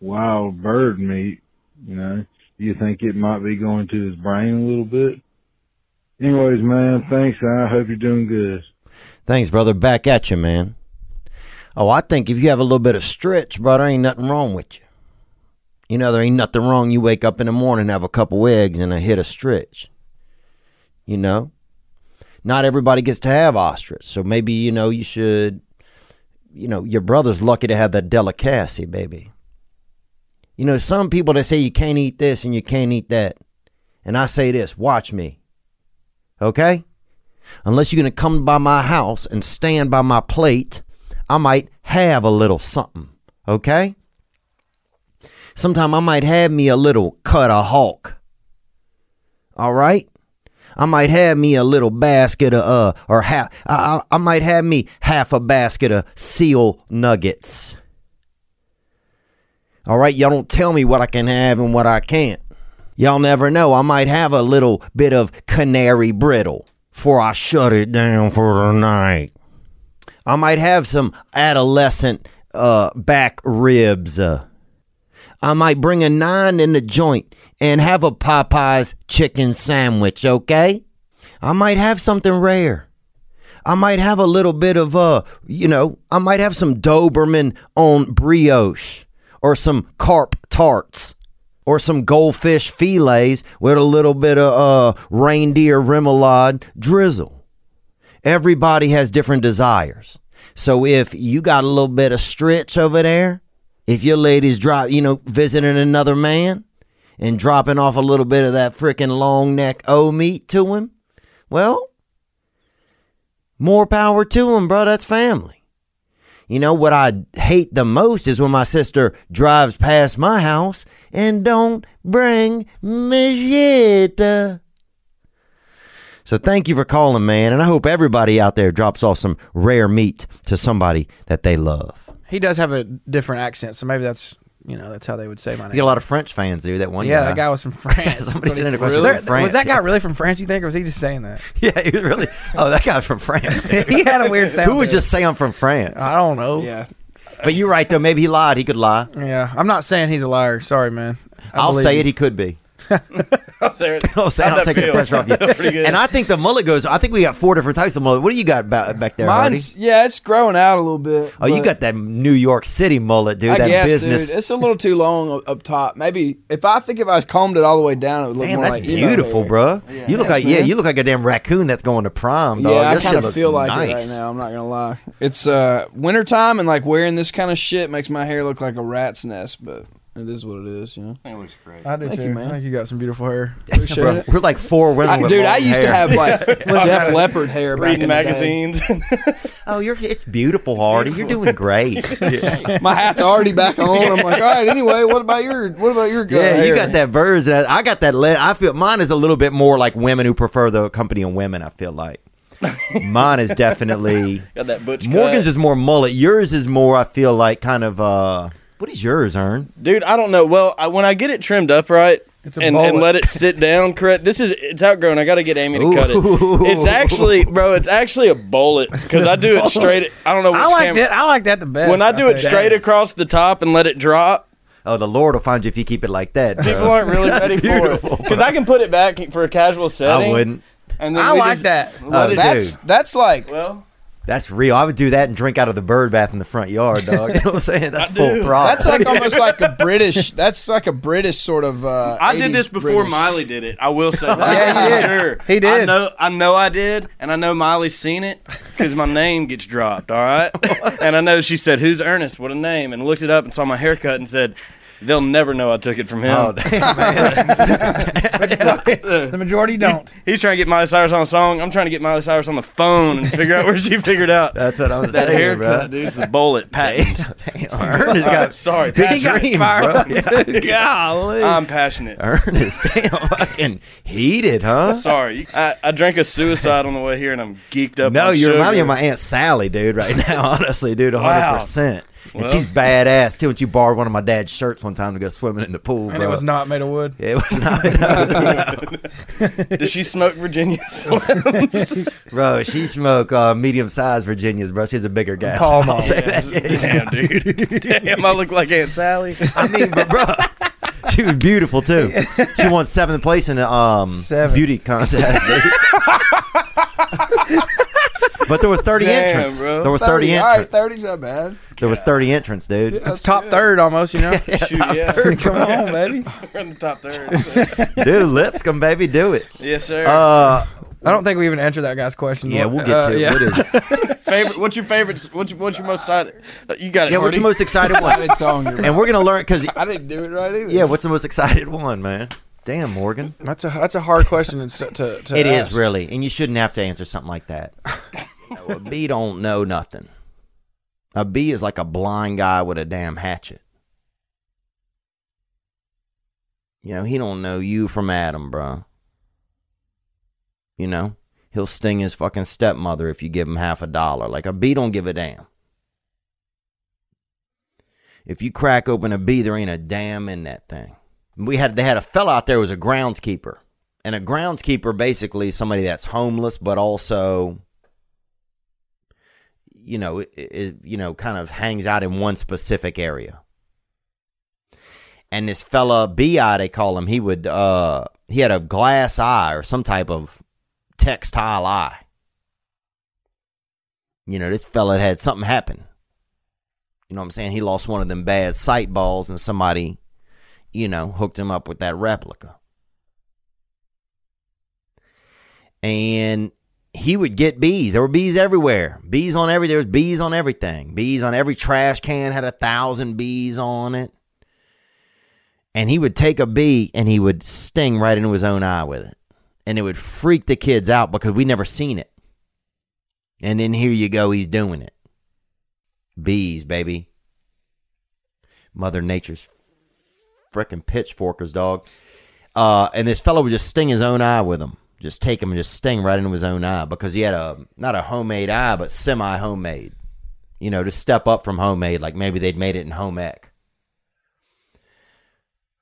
wild bird meat, you know? You think it might be going to his brain a little bit? Anyways, man, thanks. I hope you're doing good. Thanks, brother. Back at you, man. Oh, I think if you have a little bit of stretch, brother, ain't nothing wrong with you. You know, there ain't nothing wrong. You wake up in the morning, and have a couple eggs, and a hit of stretch. You know, not everybody gets to have ostrich, so maybe you know you should. You know, your brother's lucky to have that delicacy, baby. You know, some people that say you can't eat this and you can't eat that, and I say this: watch me, okay? unless you're going to come by my house and stand by my plate, I might have a little something, okay? Sometime I might have me a little cut of hawk. All right? I might have me a little basket of uh or half I, I, I might have me half a basket of seal nuggets. All right, y'all don't tell me what I can have and what I can't. Y'all never know. I might have a little bit of canary brittle before I shut it down for the night. I might have some adolescent uh, back ribs. Uh, I might bring a nine in the joint and have a Popeye's chicken sandwich, okay? I might have something rare. I might have a little bit of, uh, you know, I might have some Doberman on brioche or some carp tarts or some goldfish fillets with a little bit of uh, reindeer remoulade drizzle. Everybody has different desires. So if you got a little bit of stretch over there, if your lady's drop, you know, visiting another man and dropping off a little bit of that freaking long neck O meat to him, well, more power to him, bro. That's family. You know what I hate the most is when my sister drives past my house and don't bring me shit. So thank you for calling, man, and I hope everybody out there drops off some rare meat to somebody that they love. He does have a different accent, so maybe that's you know that's how they would say my name. You name. get a lot of French fans, dude. That one yeah, guy. that guy was from France. Somebody That's sent what in a question. There- France. Was that guy really from France? You think, or was he just saying that? Yeah, he was really. Oh, that guy's from France. he had a weird sound. Who would just say I'm from France? I don't know. Yeah. But you're right though. Maybe he lied. He could lie. Yeah, I'm not saying he's a liar. Sorry, man. I I'll say you. it. He could be. I'll say it. I'll say. How'd I'll that take the pressure off you. And I think the mullet goes. I think we got four different types of mullet. What do you got back, back there, Hardy? Yeah, it's growing out a little bit. Oh, you got that New York City mullet, dude. I that guess, business. dude, it's a little too long up- up top. Maybe if I think if I combed it all the way down, it would look Damn, more that's like emo beautiful, hair. bro. You look Thanks, like yeah, you look like a damn raccoon that's going to prom, dog. Yeah, I This shit kind of feel like nice. it right now. I'm not gonna lie. It's uh wintertime and like wearing this kind of shit makes my hair look like a rat's nest, but it is what it is, you know. That looks great. I do Thank too. you, man. I think you got some beautiful hair. Appreciate Bro, it. we're like four women I- with dude, long I used to have like Def Leppard hair back Reading in magazines. Oh, you're it's beautiful, Hardy. You're doing great. The. My hat's already back on. I'm like, all right. Anyway, what about your what about your uh, Yeah, you got that verse. and I got that. Le- I feel mine is a little bit more like women who prefer the company of women. I feel like mine is definitely Got that butch Morgan's cut. is more mullet. Yours is more. I feel like kind of. uh What is yours, Ern? Dude, I don't know. Well, I, when I get it trimmed up right, It's a and, and let it sit down. Correct. This is it's outgrown. I got to get Amy to cut it. It's actually, bro. It's actually a bullet because I do it straight. I don't know which I like camera. that. I like that the best. When I do it think. straight across the top and let it drop, Oh, the Lord will find you if you keep it like that. bro. people aren't really ready for it. Because I can put it back for a casual setting. I wouldn't. And then I we like just that. Let Oh, That's Dude. that's like well, That's real. I would do that and drink out of the bird bath in the front yard, dog. You know what I'm saying? That's full throttle. that's like almost like a British. That's like a British sort of. Uh, I did this before British. Miley did it. I will say that. Yeah, he did. Sure. He did. I know, I know I did, and I know Miley's seen it because my name gets dropped, all right? and I know she said, Who's Ernest? What a name. And looked it up and saw my haircut and said, They'll never know I took it from him. oh, damn, man. The majority don't. He's trying to get Miley Cyrus on a song. I'm trying to get Miley Cyrus on the phone and figure out where she figured out That's what I'm that saying, haircut, bro. dude. It's the bullet patent. Damn, Ernest got Sorry, big Patrick. dreams, fired bro. Golly. I'm passionate. Ernest, damn, fucking heated, huh? Sorry. I, I drank a suicide on the way here and I'm geeked up. No, you remind me of my aunt Sally, dude. Right now, honestly, dude, hundred Wow. percent. And she's badass too. And she borrowed one of my dad's shirts one time to go swimming in the pool, and bro. it was not made of wood. It was not, Does she smoke Virginia Slims? bro. She smoked uh, medium sized Virginias, bro. She's a bigger guy. Pall I'll Mall. say that. Damn, dude. Damn, I look like Aunt Sally. I mean, but bro, she was beautiful too. She won seventh place in the um Seven. beauty contest. dude. but there was thirty Damn, entrants. bro. There was thirty, 30, all right, entrants. 30's not bad. There was thirty entrants, dude. It's top third almost, you know. Shoot, yeah. Come on, baby. We're in the top third. Dude, Lipscomb, baby, do it. yes, sir. Uh, I don't think we even answered that guy's question. yeah, we'll get Uh, to it. yeah. What is it? favorite? What's your favorite? What's your, what's your most excited? uh, You got it. Yeah, what's the Hardy. most excited one? Good song. You're And we're gonna learn because I didn't do it right either. yeah, what's the most excited one, man? Damn, Morgan. That's a that's a hard question to to, to It is ask. really, and you shouldn't have to answer something like that. A bee don't know nothing. A bee is like a blind guy with a damn hatchet. You know, he don't know you from Adam, bro. You know, he'll sting his fucking stepmother if you give him half a dollar. Like a bee don't give a damn. If you crack open a bee, there ain't a damn in that thing. We had they had a fella out there who was a groundskeeper. And a groundskeeper basically is somebody that's homeless, but also, you know, it, it, you know, kind of hangs out in one specific area. And this fella, Bi, they call him, he would, uh, he had a glass eye or some type of textile eye. You know, this fella had something happen. You know what I'm saying? He lost one of them bad sight balls, and somebody, you know, hooked him up with that replica. and he would get bees. There were bees everywhere. Bees on every. There was bees on everything. Bees on every trash can had a thousand bees on it. And he would take a bee and he would sting right into his own eye with it, and it would freak the kids out because we never seen it. And then here you go, he's doing it. Bees, baby. Mother Nature's frickin' pitchforkers, dog. Uh, and this fellow would just sting his own eye with them. Just take him and just sting right into his own eye because he had a not a homemade eye, but semi homemade. You know, to step up from homemade, like maybe they'd made it in home ec.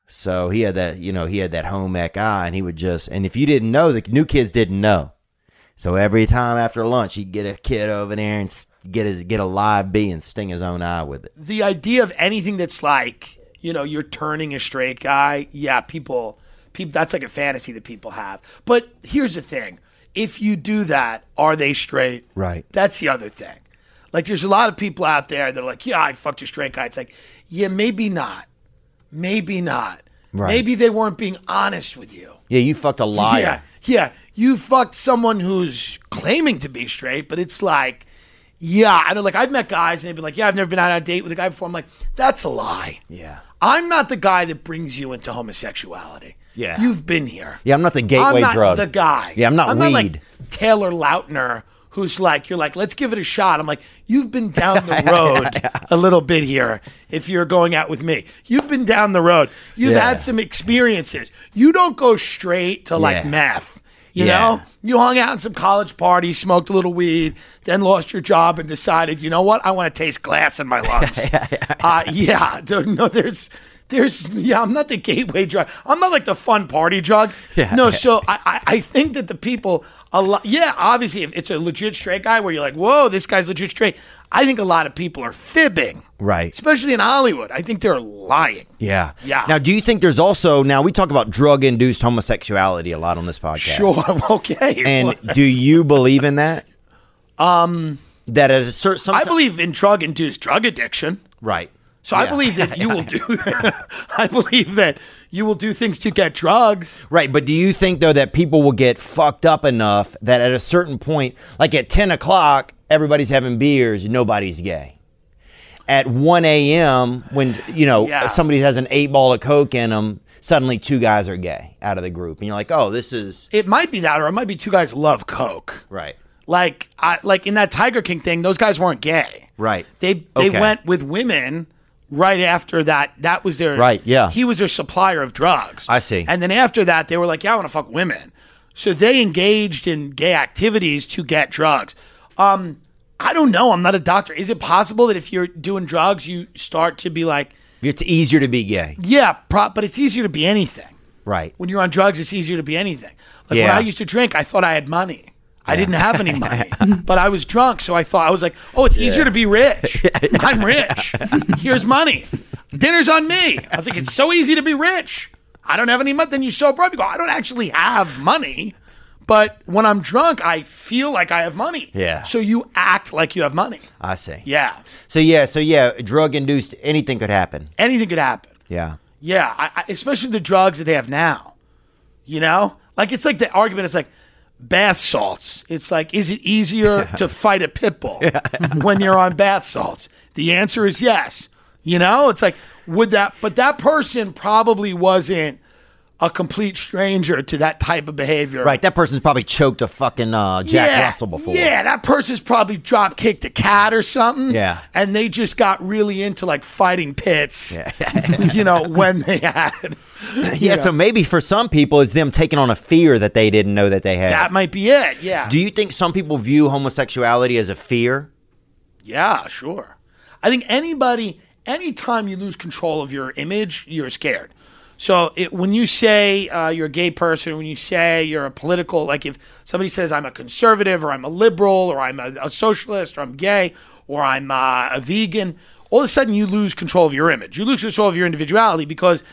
So he had that, you know, he had that home ec eye, and he would just, and if you didn't know, the new kids didn't know. So every time after lunch, he'd get a kid over there and get his get a live bee and sting his own eye with it. the idea of anything that's like you know you're turning a straight guy yeah people people that's like a fantasy that people have but here's the thing if you do that are they straight Right. that's the other thing like there's a lot of people out there that are like yeah i fucked a straight guy it's like yeah maybe not maybe not Right. maybe they weren't being honest with you Yeah, you fucked a liar. yeah, yeah. You fucked someone who's claiming to be straight, but it's like, yeah, I know. Like I've met guys and they've been like, yeah, I've never been out on a date with a guy before. I'm like, that's a lie. Yeah. I'm not the guy that brings you into homosexuality. Yeah. you've been here. Yeah, I'm not the gateway I'm not drug. the guy. Yeah, I'm not weed. like Taylor Lautner, who's like, you're like, let's give it a shot. I'm like, you've been down the road a little bit here. If you're going out with me, you've been down the road. You've Yeah. had some experiences. You don't go straight to like Yeah. meth. You Yeah. know, you hung out in some college party, smoked a little weed, then lost your job and decided, you know what, I want to taste glass in my lungs. uh, yeah, no, there's there's yeah, I'm not the gateway drug. I'm not like the fun party drug. Yeah, no, yeah. so I, I I think that the people a lot. Yeah, obviously, if it's a legit straight guy where you're like, whoa, this guy's legit straight. I think a lot of people are fibbing, Right. especially in Hollywood. I think they're lying. Yeah. Yeah. Now, do you think there's also now we talk about drug induced homosexuality a lot on this podcast? Sure, okay. And do you believe in that? Um, that at a certain, I believe in drug induced drug addiction. right. So I believe that you will do. I believe that you will do things to get drugs. Right, but do you think though that people will get fucked up enough that at a certain point, like at ten o'clock, everybody's having beers, nobody's gay. At one a.m., when you know Yeah. somebody has an eight ball of coke in them, suddenly two guys are gay out of the group, and you're like, oh, this is It might be that, or it might be two guys love coke. right, Like, I like in that Tiger King thing, those guys weren't gay. right. They they Okay. went with women right after that. That was their Right, yeah. He was their supplier of drugs. I see. And then after that, they were like, "Yeah, I want to fuck women." So they engaged in gay activities to get drugs. Um, I don't know. I'm not a doctor. Is it possible that if you're doing drugs, you start to be like, It's easier to be gay, "Yeah, pro-, but it's easier to be anything." right? When you're on drugs, it's easier to be anything. Like when I used to drink, I thought I had money. I didn't have any money, but I was drunk, so I thought I was like, "Oh, it's easier to be rich. I'm rich. Here's money. Dinner's on me." I was like, "It's so easy to be rich. I don't have any money." Then you sober up, you go, "I don't actually have money." But when I'm drunk, I feel like I have money. Yeah. So you act like you have money. I see. Yeah. So yeah, so yeah, drug induced, anything could happen. Anything could happen. Yeah. Yeah, I, I, especially the drugs that they have now. You know, like it's like the argument. It's like bath salts. It's like, is it easier to fight a pit bull when you're on bath salts? The answer is yes. You know, it's like would that, but that person probably wasn't a complete stranger to that type of behavior. Right, that person's probably choked a fucking uh, Jack Russell before. Yeah, that person's probably drop kicked a cat or something. Yeah. And they just got really into like fighting pits, you know, when they had. Yeah, so maybe for some people it's them taking on a fear that they didn't know that they had. That might be it. Yeah. Do you think some people view homosexuality as a fear? Yeah, sure. I think anybody, anytime you lose control of your image, you're scared. So it, when you say uh, you're a gay person, when you say you're a political, like if somebody says I'm a conservative or I'm a liberal or I'm a, a socialist or I'm gay or I'm uh, a vegan, all of a sudden you lose control of your image. You lose control of your individuality because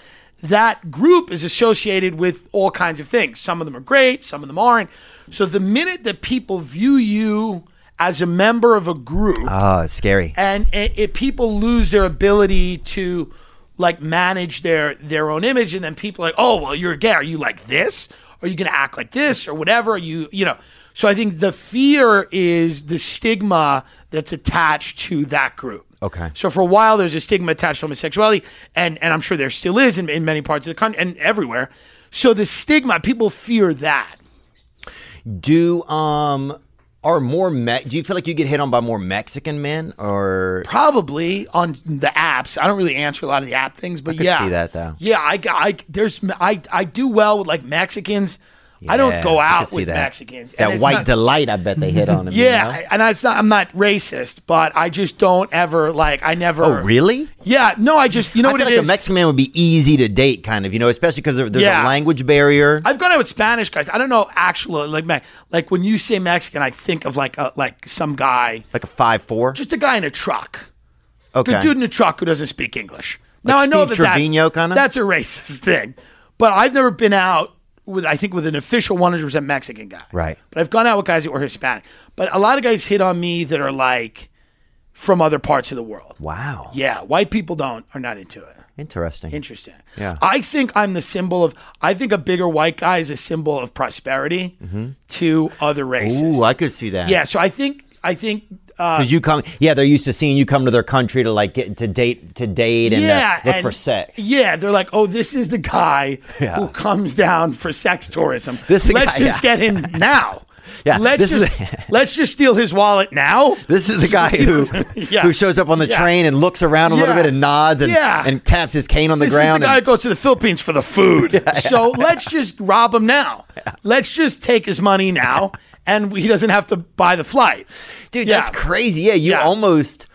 that group is associated with all kinds of things. Some of them are great, some of them aren't. So the minute that people view you as a member of a group, Oh, it's scary. and it, it, people lose their ability to like manage their their own image and then people are like oh well you're gay. Are you like this? Are you going to act like this or whatever? Are you you know? So i think the fear is the stigma that's attached to that group. Okay. so for a while there's a stigma attached to homosexuality and and i'm sure there still is in, in many parts of the country and everywhere. So the stigma people fear that. Do um are more Me- do you feel like you get hit on by more Mexican men or Probably on the apps. I don't really answer a lot of the app things, but could yeah, see that, though. Yeah, I, I there's I I do well with like Mexicans. I don't go out with that. Mexicans. That white not- delight, I bet they hit on him. you Yeah, know? I- and it's not. I'm not racist, but I just don't ever like. I never. Oh, really? Yeah. No, I just. You know I what feel it like is. a Mexican man would be easy to date, kind of, you know, especially because there's Yeah. a language barrier. I've gone out with Spanish guys. I don't know actual like like when you say Mexican, I think of like a, like some guy, like a five four. just a guy in a truck. Okay. The dude in a truck who doesn't speak English. Now Like I know that Trevino that's, kinda? that's a racist thing, but I've never been out with I think with an official 100 percent Mexican guy. Right. But I've gone out with guys that were Hispanic. But a lot of guys hit on me that are like from other parts of the world. Wow. Yeah, white people don't are not into it. Interesting. Interesting. Yeah. I think I'm the symbol of. I think a bigger white guy is a symbol of prosperity to other races. Mm-hmm. Ooh, I could see that. yeah. So I think I think. Uh, Because you come, yeah, they're used to seeing you come to their country to like get to date, to date and yeah, uh, look and- for sex. Yeah, they're like, oh, this is the guy Yeah. who comes down for sex tourism. This is let's guy, just yeah. get him now. Yeah, let's this is just let's just steal his wallet now. This is the guy who Yeah. who shows up on the Yeah. train and looks around a little bit and nods and Yeah. and taps his cane on the This ground. is the guy and- that goes to the Philippines for the food. So let's just rob him now. Let's just take his money now, and he doesn't have to buy the flight. Dude, Yeah. that's crazy. Yeah, you Yeah. almost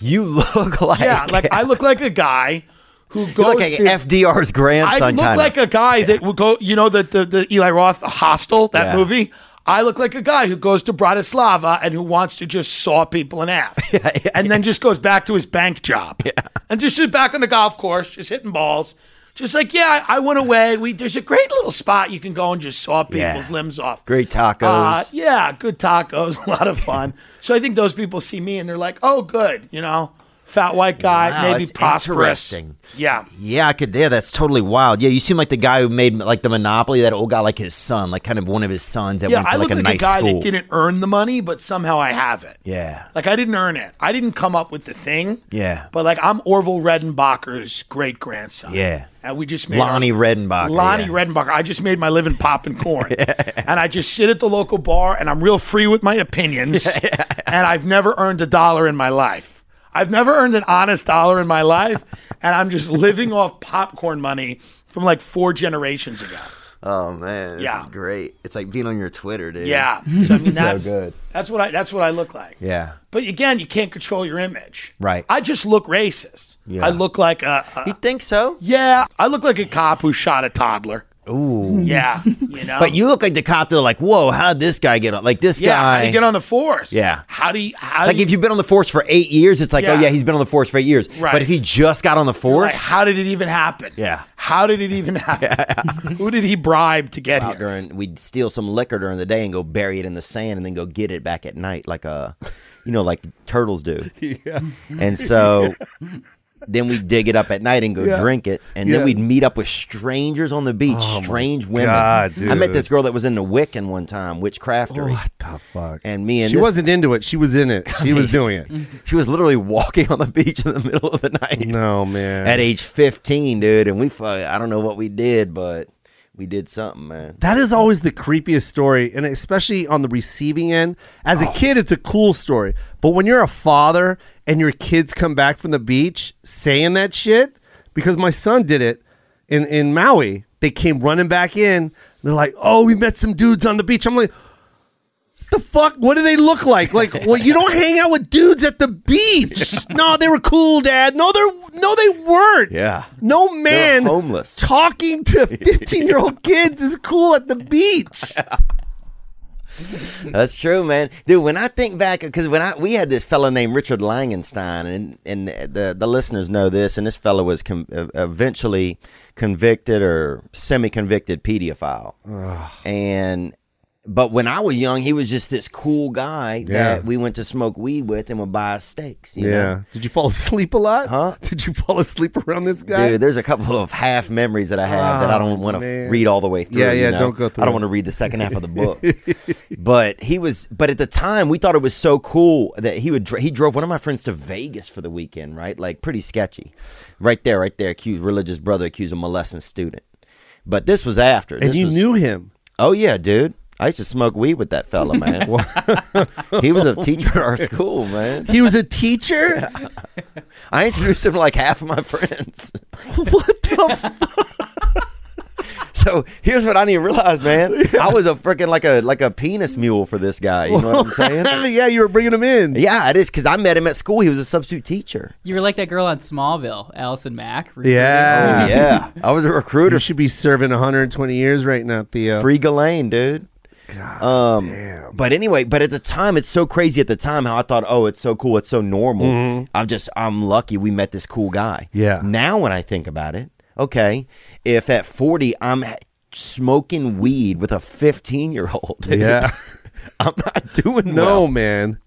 you look like Yeah, like I look like a guy who You goes look like to FDR's grandson. I look like of. a guy that would go, you know, the, the, the Eli Roth Hostel, that Yeah. movie. I look like a guy who goes to Bratislava and who wants to just saw people in half. and then just goes back to his bank job. And just is back on the golf course, just hitting balls. Just like, yeah, I, went away. We There's a great little spot you can go and just saw people's Yeah. limbs off. Great tacos. Uh, yeah, good tacos, a lot of fun. so I think those people see me and they're like, oh, good, you know, fat white guy, Wow, maybe prosperous. Yeah. Yeah, I could. Yeah, that's totally wild. Yeah, you seem like the guy who made like the Monopoly. That old guy, like his son, like kind of one of his sons that Yeah, went to I like look a like a guy school. that didn't earn the money, but somehow I have it. yeah, Like I didn't earn it. I didn't come up with the thing. Yeah. But like I'm Orville Redenbacher's great grandson. Yeah. And we just made Lonnie our- Redenbacher, Lonnie yeah. Redenbacher. I just made my living popping corn. And I just sit at the local bar and I'm real free with my opinions. And I've never earned a dollar in my life. I've never earned an honest dollar in my life. And I'm just living off popcorn money from like four generations ago. Oh man, this Yeah. is great. It's like being on your Twitter, dude. Yeah. So, I mean, So that's, good. That's what I that's what I look like. yeah, But again, you can't control your image. Right. I just look racist. Yeah. I look like a, a- You think so? yeah. I look like a cop who shot a toddler. Ooh. Yeah. You know. But you look like the cop. They're like, whoa, how'd this guy get on? Like this yeah. How guy. do you get on the force? Yeah. How do you? How like do you, if you've been on the force for eight years, it's like, oh Yeah. yeah, he's been on the force for eight years. Right. But if he just got on the force, like, how did it even happen? Yeah. How did it even happen? Who did he bribe to get out here? during we'd steal some liquor during the day and go bury it in the sand and then go get it back at night like a you know like turtles do yeah and so then we'd dig it up at night and go drink it and then we'd meet up with strangers on the beach oh strange women God, i met this girl that was in the wiccan one time witch craftery What the fuck? and me and she this- wasn't into it. She was in it. She was doing it. she was literally walking on the beach in the middle of the night No man. at age 15 dude and we fu- i don't know what we did but we did something man That is always the creepiest story, and especially on the receiving end. As a oh. kid, it's a cool story, but when you're a father and your kids come back from the beach saying that shit, because my son did it in in Maui, they came running back in. They're like, "Oh, we met some dudes on the beach." I'm like. The fuck? What do they look like? Like, well, you don't hang out with dudes at the beach. No, they were cool, Dad. No, they're no, they weren't. Yeah. No man homeless. talking to 15 year old kids is cool at the beach. That's true, man. Dude, when I think back, because when I we had this fellow named Richard Langenstein, and and the the listeners know this, and this fellow was com- eventually convicted or semi-convicted pedophile, and. But when I was young, he was just this cool guy Yeah. that we went to smoke weed with and would buy us steaks. You Yeah. know? Did you fall asleep a lot? Huh? Did you fall asleep around this guy? Dude, there's a couple of half memories that I have that I don't Oh, want to read all the way through. Yeah, you yeah, know? don't go through I don't want to read the second half of the book. but he was, but at the time, we thought it was so cool that he would. He drove one of my friends to Vegas for the weekend, right? Like pretty sketchy, right there, right there. Accused religious brother accused of molesting student. But this was after. and This you was- knew him. Oh yeah, dude. I used to smoke weed with that fella, man. he was a teacher at our school, man. He was a teacher? I introduced him to like half of my friends. what the fuck? So here's what I didn't realize, man. I was a freaking like a like a penis mule for this guy. You know what I'm saying? yeah, you were bringing him in. Yeah, it is because I met him at school. He was a substitute teacher. You were like that girl on Smallville, Allison Mack. Yeah. Oh, yeah, I was a recruiter. You should be serving 120 years right now, Theo. Free Ghislaine, dude. Um, But anyway, but at the time, it's so crazy. At the time, how I thought, oh, it's so cool, it's so normal. I'm just, I'm lucky we met this cool guy. Mm-hmm. Yeah. Now, when I think about it, okay, if at 40 I'm smoking weed with a 15 year old, Yeah. I'm not doing No, well. man.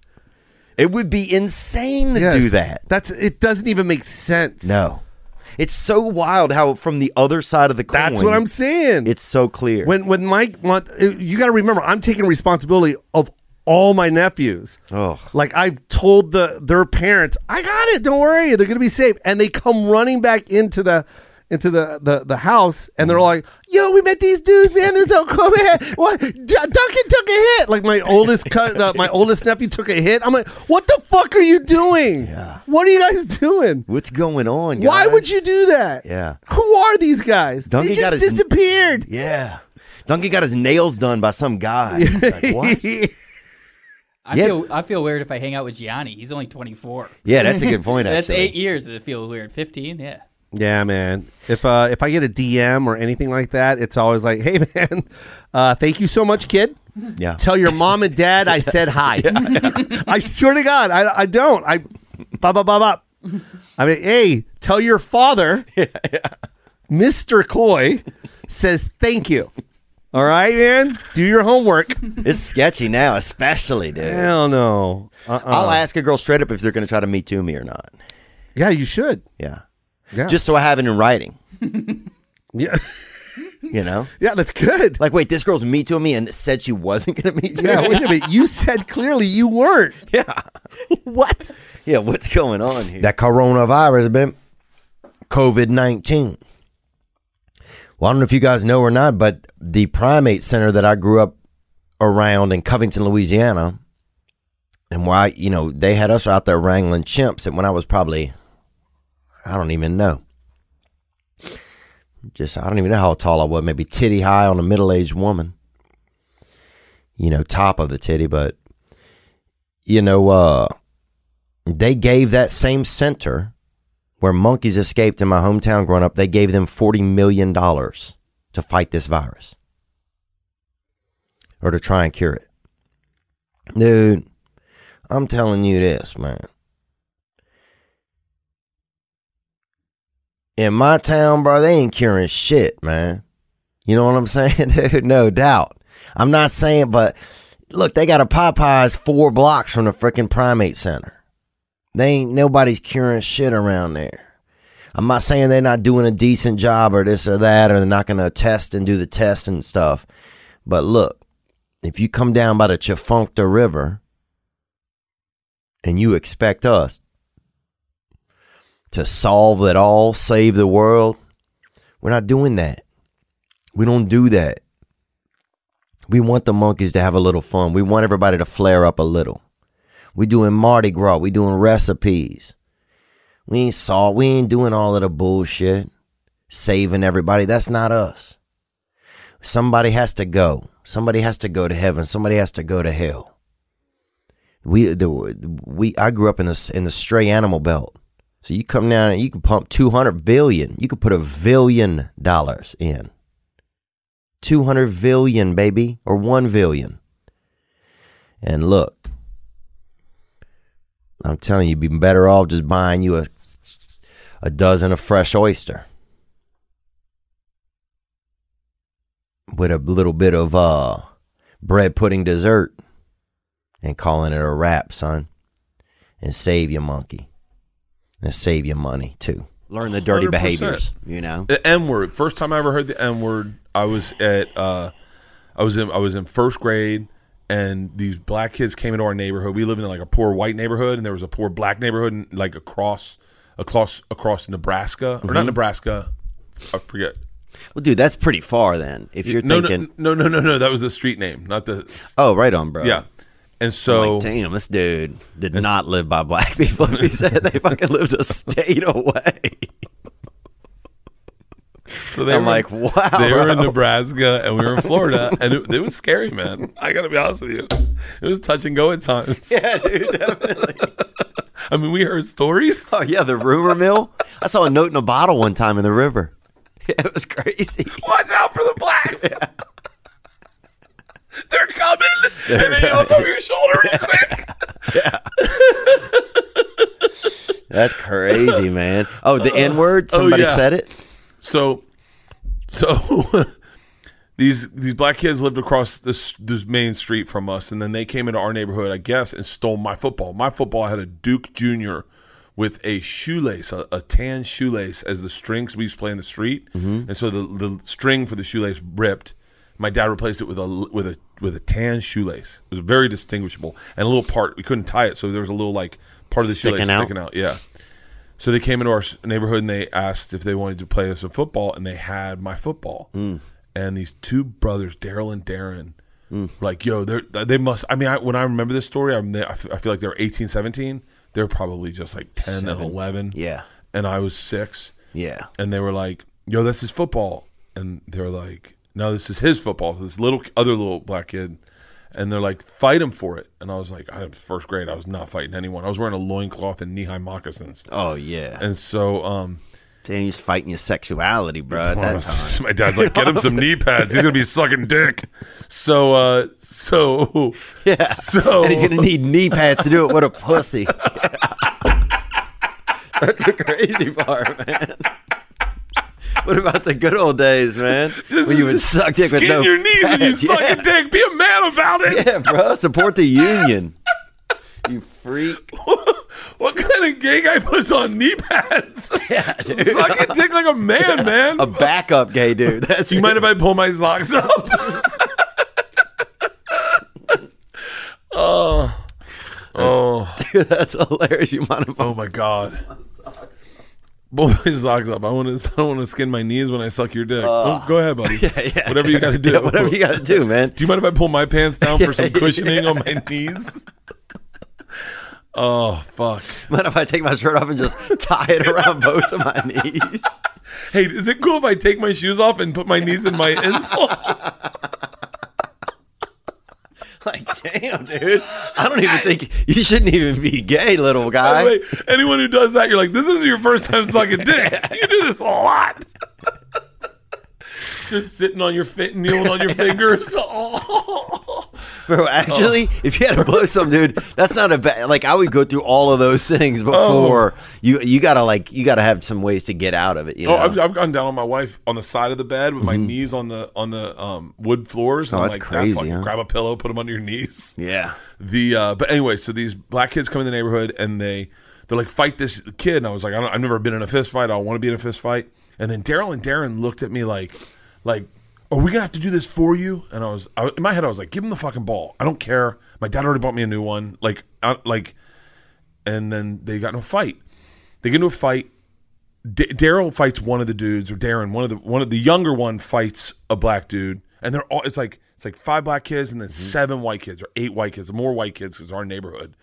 It would be insane to Yes. do that. That's it doesn't even make sense. No. It's so wild how from the other side of the coin. That's what I'm saying. It's so clear. when when Mike you got to remember I'm taking responsibility of all my nephews. Oh. Like I've told the their parents, I got it. Don't worry, they're gonna be safe. And they come running back into the into the the, the house, and they're like, "Yo, we met these dudes, man. They're so cool, man. What? D- Duncan took a hit. Like my oldest cut, uh, my oldest nephew took a hit. I'm like, what the fuck are you doing? What are you guys doing? What's going on? Why would you do that? Yeah. Who are these guys? Duncan they got just his- disappeared. Yeah. Duncan got his nails done by some guy. Like, what? I Yeah. feel I feel weird if I hang out with Gianni. He's only 24. Yeah, that's a good point, That's actually. eight years. Does it feel weird? 15? Yeah. Yeah, man. If uh if I get a DM or anything like that, it's always like, "Hey, man, uh, thank you so much, kid. Yeah. Tell your mom and dad I said hi. I swear to God, I I don't. I ba ba ba ba. I mean, hey, tell your father, yeah, Mister Coy, says thank you. All right, man. Do your homework. It's sketchy now, especially, dude. Hell no. Uh-uh. I'll ask a girl straight up if they're going to try to meet to me or not. Yeah, you should. Yeah. Yeah. Just so I have it in writing. Yeah. You know? Yeah, that's good. Like, wait, this girl's me to me and said she wasn't going to meet to Yeah, wait a minute. You said clearly you weren't. Yeah. what? Yeah, what's going on here? That coronavirus, man. COVID 19. Well, I don't know if you guys know or not, but the primate center that I grew up around in Covington, Louisiana, and why, you know, they had us out there wrangling chimps. And when I was probably, I don't even know. Just, I don't even know how tall I was, maybe titty high on a middle aged woman. You know, top of the titty, but, you know, uh, they gave that same center where monkeys escaped in my hometown growing up, they gave them $40 million to fight this virus or to try and cure it. Dude, I'm telling you this, man. In my town, bro, they ain't curing shit, man. You know what I'm saying? No doubt. I'm not saying, but look, they got a Popeyes four blocks from the freaking primate center. They ain't nobody's curing shit around there. I'm not saying they're not doing a decent job or this or that, or they're not going to test and do the test and stuff. But look, if you come down by the Tchefuncte River and you expect us to solve it all, save the world, we're not doing that. We don't do that. We want the monkeys to have a little fun. We want everybody to flare up a little. We doing Mardi Gras. We doing recipes. We ain't saw. We ain't doing all of the bullshit. Saving everybody. That's not us. Somebody has to go. Somebody has to go to heaven. Somebody has to go to hell. We the we. I grew up in the in the stray animal belt. So you come down and you can pump two hundred billion. You could put a billion dollars in. Two hundred billion, baby, or one billion. And look, I'm telling you, you'd be better off just buying you a a dozen of fresh oyster with a little bit of uh bread pudding dessert and calling it a wrap, son. And save your monkey. And save you money too. Learn the dirty 100%. behaviors, you know? The N word. First time I ever heard the N word, I was at uh I was in I was in first grade and these black kids came into our neighborhood. We lived in like a poor white neighborhood and there was a poor black neighborhood and like across across across Nebraska or not Mhm. Nebraska. I forget. Well, dude, that's pretty far then. If you're no, thinking, no, no, no, no, no, that was the street name, not the. oh, right on, bro. Yeah, and so like, damn, this dude did not live by black people. He said they fucking lived a state away. So they I'm were, like, wow, They were in. Nebraska and we were in Florida, and it, it was scary, man. I gotta be honest with you, it was touch and go at times. Yeah, dude, definitely. I mean, we heard stories. Oh yeah, the rumor mill. I saw a note in a bottle one time in the river. it was crazy. Watch out for the blacks. They're coming, They're and they look over your shoulder real quick. That's crazy, man. Oh, the N word. Oh, Somebody yeah. said it. So, so these these black kids lived across this this main street from us, and then they came into our neighborhood, I guess, and stole my football. My football I had a Duke Junior with a shoelace, a, a tan shoelace, as the strings we used to play in the street, Mhm. and so the the string for the shoelace ripped. My dad replaced it with a with a with a tan shoelace. It was very distinguishable, and a little part we couldn't tie it, so there was a little like part of the Sticking shoelace out? sticking out. Yeah. So they came into our neighborhood and they asked if they wanted to play us some football, and they had my football. Mm. And these two brothers, Daryl and Darren, were like, yo, they they must. I mean, I, when I remember this story, I'm, they, I f- I feel like they were 18, 17. They were probably just like 10 Seven. and 11. Yeah. And I was six. Yeah. And they were like, yo, this is football. And they were like, no, this is his football. This little other little black kid. And they're like, fight him for it. And I was like, I'm first grade. I was not fighting anyone. I was wearing a loincloth and knee high moccasins. Oh yeah. And so um, Damn, he's fighting your sexuality, bro. At that time. My dad's like, get him some knee pads. He's gonna be sucking dick. So, uh, so Yeah. So and he's gonna need knee pads to do it. What a pussy. That's the crazy part, man. What about the good old days, man? when you would suck dick with no your knees and you pads? suck yeah. a dick. Be a man about it. Yeah, bro. Support the union. You freak. What kind of gay guy puts on knee pads? Yeah, dude. Suck a dick like a man, man. A backup gay dude. That's you mind if I pull my socks up? oh, oh, Dude, that's hilarious. You mind if oh my god. Pull my socks up. I want to. I don't want to skin my knees when I suck your dick. oh, go ahead, buddy. Yeah, yeah. Whatever you got to do. Yeah, whatever you got to do, man. Do you mind if I pull my pants down for some cushioning on my knees? Oh fuck. Mind if I take my shirt off and just tie it around both of my knees? Hey, is it cool if I take my shoes off and put my knees in my insole? Like, damn, dude. I don't even think you shouldn't even be gay, little guy. way, anyone who does that, you're like, this is your first time sucking dick. You do this a lot. Just sitting on your fit, kneeling on your fingers. Oh. Bro, actually, if you had to blow some dude, that's not a bad. Like, I would go through all of those things before you. You gotta like, you gotta have some ways to get out of it. You know, Oh, I've, I've gone down on my wife on the side of the bed with my knees on the on the um, wood floors. Oh, and that's like, crazy, huh? Grab a pillow, put them under your knees. yeah. The uh, but anyway, so these black kids come in the neighborhood and they they're like fight this kid, and I was like, I don't, I've never been in a fist fight. I don't want to be in a fist fight. And then Daryl and Darren looked at me like, like, are we gonna have to do this for you? And I was I, in my head, I was like, give him the fucking ball. I don't care. My dad already bought me a new one. Like, I, like, and then they got in a fight. They get into a fight. D- Daryl fights one of the dudes, or Darren, one of the one of the younger one fights a black dude, and they're all. It's like it's like five black kids and then mm-hmm. seven white kids or eight white kids, or more white kids because our neighborhood.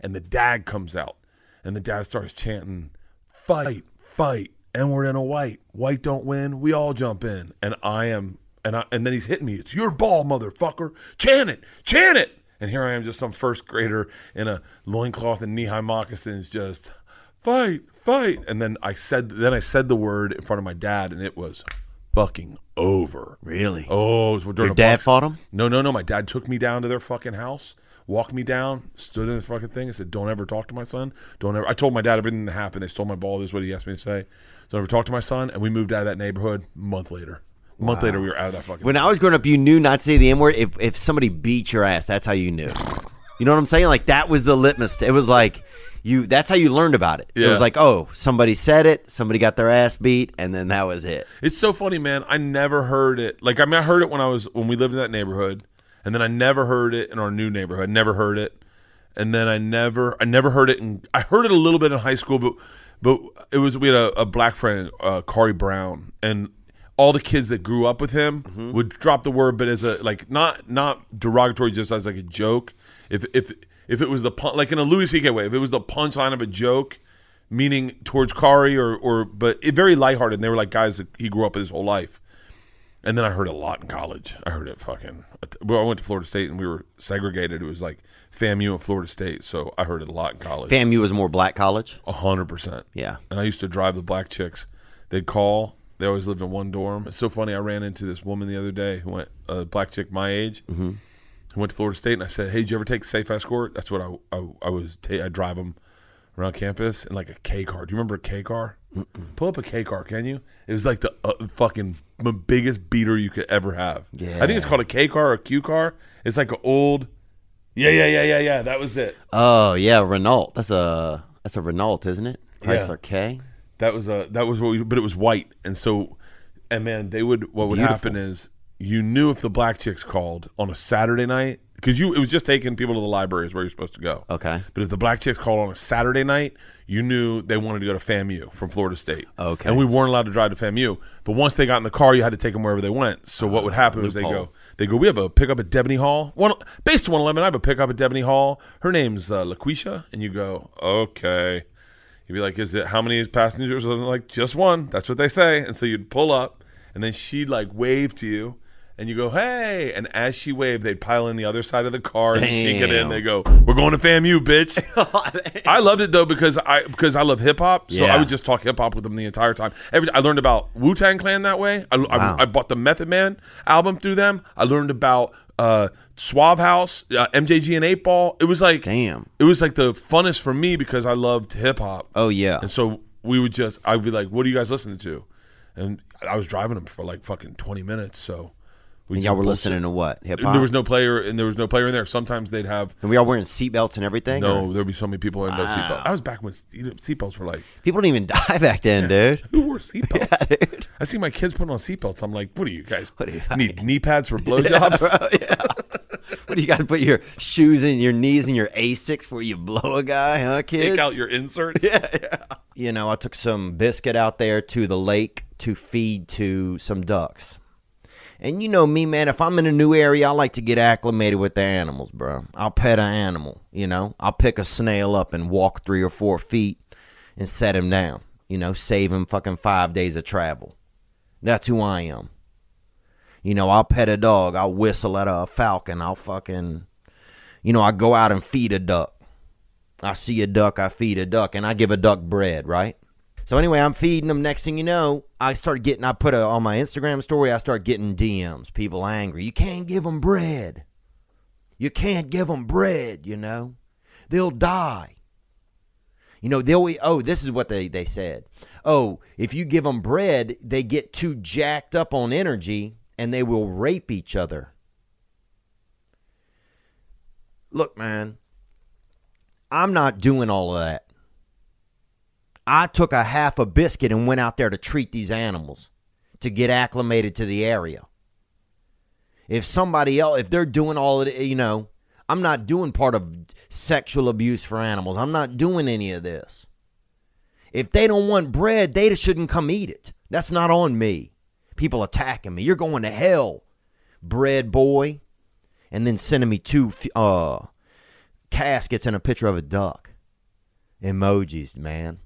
And the dad comes out, and the dad starts chanting, "Fight, fight, and we're in a white. White don't win. We all jump in." And I am, and I, and then he's hitting me. It's your ball, motherfucker. Chant it, chant it. And here I am, just some first grader in a loincloth and knee high moccasins, just fight, fight. And then I said, then I said the word in front of my dad, and it was fucking over. Really? Oh, it was during Your dad Bucks- fought him? No, no, no. My dad took me down to their fucking house, walked me down, stood in the fucking thing, and said, "Don't ever talk to my son. Don't ever." I told my dad everything that happened. They stole my ball. This is what he asked me to say. Don't ever talk to my son. And we moved out of that neighborhood. A month later, a month later, we were out of that fucking. When I was growing up, you knew not to say the N word. If if somebody beat your ass, that's how you knew. You know what I'm saying? Like that was the litmus. It was like you. That's how you learned about it. It Yeah. was like, oh, somebody said it, somebody got their ass beat, and then that was it. It's so funny, man. I never heard it. Like I mean, I heard it when I was when we lived in that neighborhood, and then I never heard it in our new neighborhood. Never heard it, and then I never I never heard it. In, I heard it a little bit in high school, but but it was we had a, a black friend, uh, Corey Brown, and all the kids that grew up with him would drop the word, but as a like not not derogatory, just as like a joke. If if if it was the pun, like in a Louis C.K. way, if it was the punchline of a joke, meaning towards Kari or or but it very lighthearted. And they were like guys that he grew up with his whole life. And then I heard a lot in college. I heard it fucking. Well, I went to Florida State and we were segregated. It was like FAMU and Florida State, so I heard it a lot in college. FAMU was more black college. A hundred percent. Yeah. And I used to drive the black chicks. They'd call. They always lived in one dorm. It's so funny. I ran into this woman the other day who went a black chick my age, Mm-hmm. who went to Florida State, and I said, "Hey, did you ever take Safe Escort?" That's what I I, I was. Ta- I drive them around campus in like a K car. Do you remember a K car? Pull up a K car, can you? It was like the uh, fucking m- biggest beater you could ever have. Yeah. I think it's called a K car or a Q car. It's like an old. Yeah, yeah, yeah, yeah, yeah. That was it. Oh yeah, Renault. That's a that's a Renault, isn't it? Yeah. Chrysler K. That was a that was what we, but it was white, and so, and man, they would what would Beautiful. happen is you knew if the black chicks called on a Saturday night because you it was just taking people to the library is where you're supposed to go. Okay. But if the black chicks called on a Saturday night, you knew they wanted to go to FAMU from Florida State. Okay. And we weren't allowed to drive to FAMU. But once they got in the car, you had to take them wherever they went. So what would happen was they go, they go, we have a pickup at Debony Hall. One based on 111, I have a pickup at Debony Hall. Her name's uh, LaQuisha, and you go, okay. You'd be like, is it how many passengers? And they're like, just one. That's what they say. And so you'd pull up, and then she'd like wave to you, and you go, "Hey!" And as she waved, they'd pile in the other side of the car, and she get in. They go, "We're going to FAMU, bitch." I loved it though because I because I love hip hop, so Yeah. I would just talk hip hop with them the entire time. Every I learned about Wu Tang Clan that way. I, I- Wow. I, bought the Method Man album through them. I learned about uh, Suave House, uh, MJG and Eight Ball. It was like Damn. It was like the funnest for me because I loved hip hop. Oh yeah. And so we would just, I'd be like, "What are you guys listening to?" And I was driving them for like fucking twenty minutes. So we And y'all were bullshit. listening to what? Hip hop. There was no player, and there was no player in there. Sometimes they'd have. And we all wearing seatbelts and everything. No, or- there'd be so many people in no Wow. seatbelt. I was back when you know, seatbelts were like. people didn't even die back then, dude. Who wore seatbelts? Yeah, dude. I see my kids putting on seatbelts. I'm like, what are you guys? What are you- need knee pads for blowjobs? Yeah. What do you got to put your shoes in your knees and your Asics where you blow a guy, huh, kids? Take out your inserts. Yeah, yeah. You know, I took some biscuit out there to the lake to feed to some ducks. And you know me, man, if I'm in a new area, I like to get acclimated with the animals, bro. I'll pet an animal, you know. I'll pick a snail up and walk three or four feet and set him down, you know, save him fucking five days of travel. That's who I am. You know, I'll pet a dog, I'll whistle at a falcon, I'll fucking, you know, I go out and feed a duck. I see a duck, I feed a duck, and I give a duck bread, right? So anyway, I'm feeding them. Next thing you know, I start getting. I put a, on my Instagram story. I start getting DMs. People angry. You can't give them bread. You can't give them bread. You know, they'll die. You know they'll. Oh, this is what they they said. Oh, if you give them bread, they get too jacked up on energy and they will rape each other. Look, man, I'm not doing all of that. I took a half a biscuit and went out there to treat these animals to get acclimated to the area. If somebody else, if they're doing all of it, you know, I'm not doing part of sexual abuse for animals. I'm not doing any of this. If they don't want bread, they shouldn't come eat it. That's not on me. People attacking me. You're going to hell, bread boy. And then sending me two uh, caskets and a picture of a duck. Emojis, man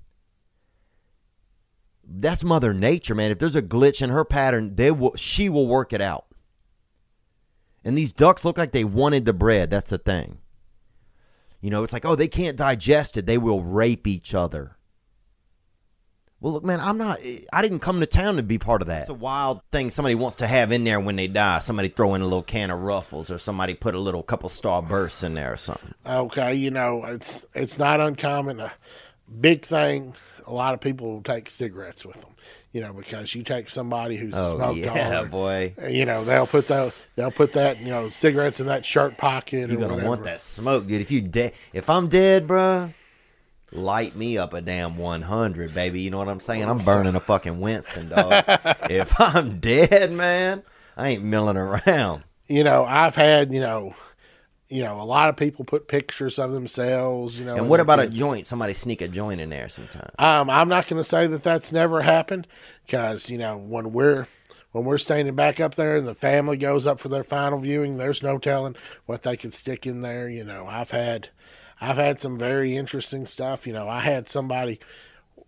that's mother nature man. If there's a glitch in her pattern they will she will work it out. And these ducks look like they wanted the bread. That's the thing. You know it's like oh they can't digest it. They will rape each other. Well look man i'm not i didn't come to town to be part of that. It's a wild thing somebody wants to have in there when they die. Somebody throw in a little can of ruffles or somebody put a little couple starbursts in there or something. Okay, you know it's it's not uncommon. A big thing. A lot of people will take cigarettes with them. You know, because you take somebody who's Oh, smoked yeah, boy. You know, they'll put that they'll put that you know cigarettes in that shirt pocket. You're gonna whatever. want that smoke, dude. If you dead, if I'm dead, bruh, light me up a damn 100, baby. You know what I'm saying? I'm burning a fucking Winston, dog. if I'm dead, man, I ain't milling around. You know, I've had you know, you know, a lot of people put pictures of themselves. You know, And what about a joint? Somebody sneak a joint in there sometime. Um, I'm not going to say that that's never happened because you know when we're when we're standing back up there and the family goes up for their final viewing, there's no telling what they could stick in there. You know, I've had I've had some very interesting stuff. You know, I had somebody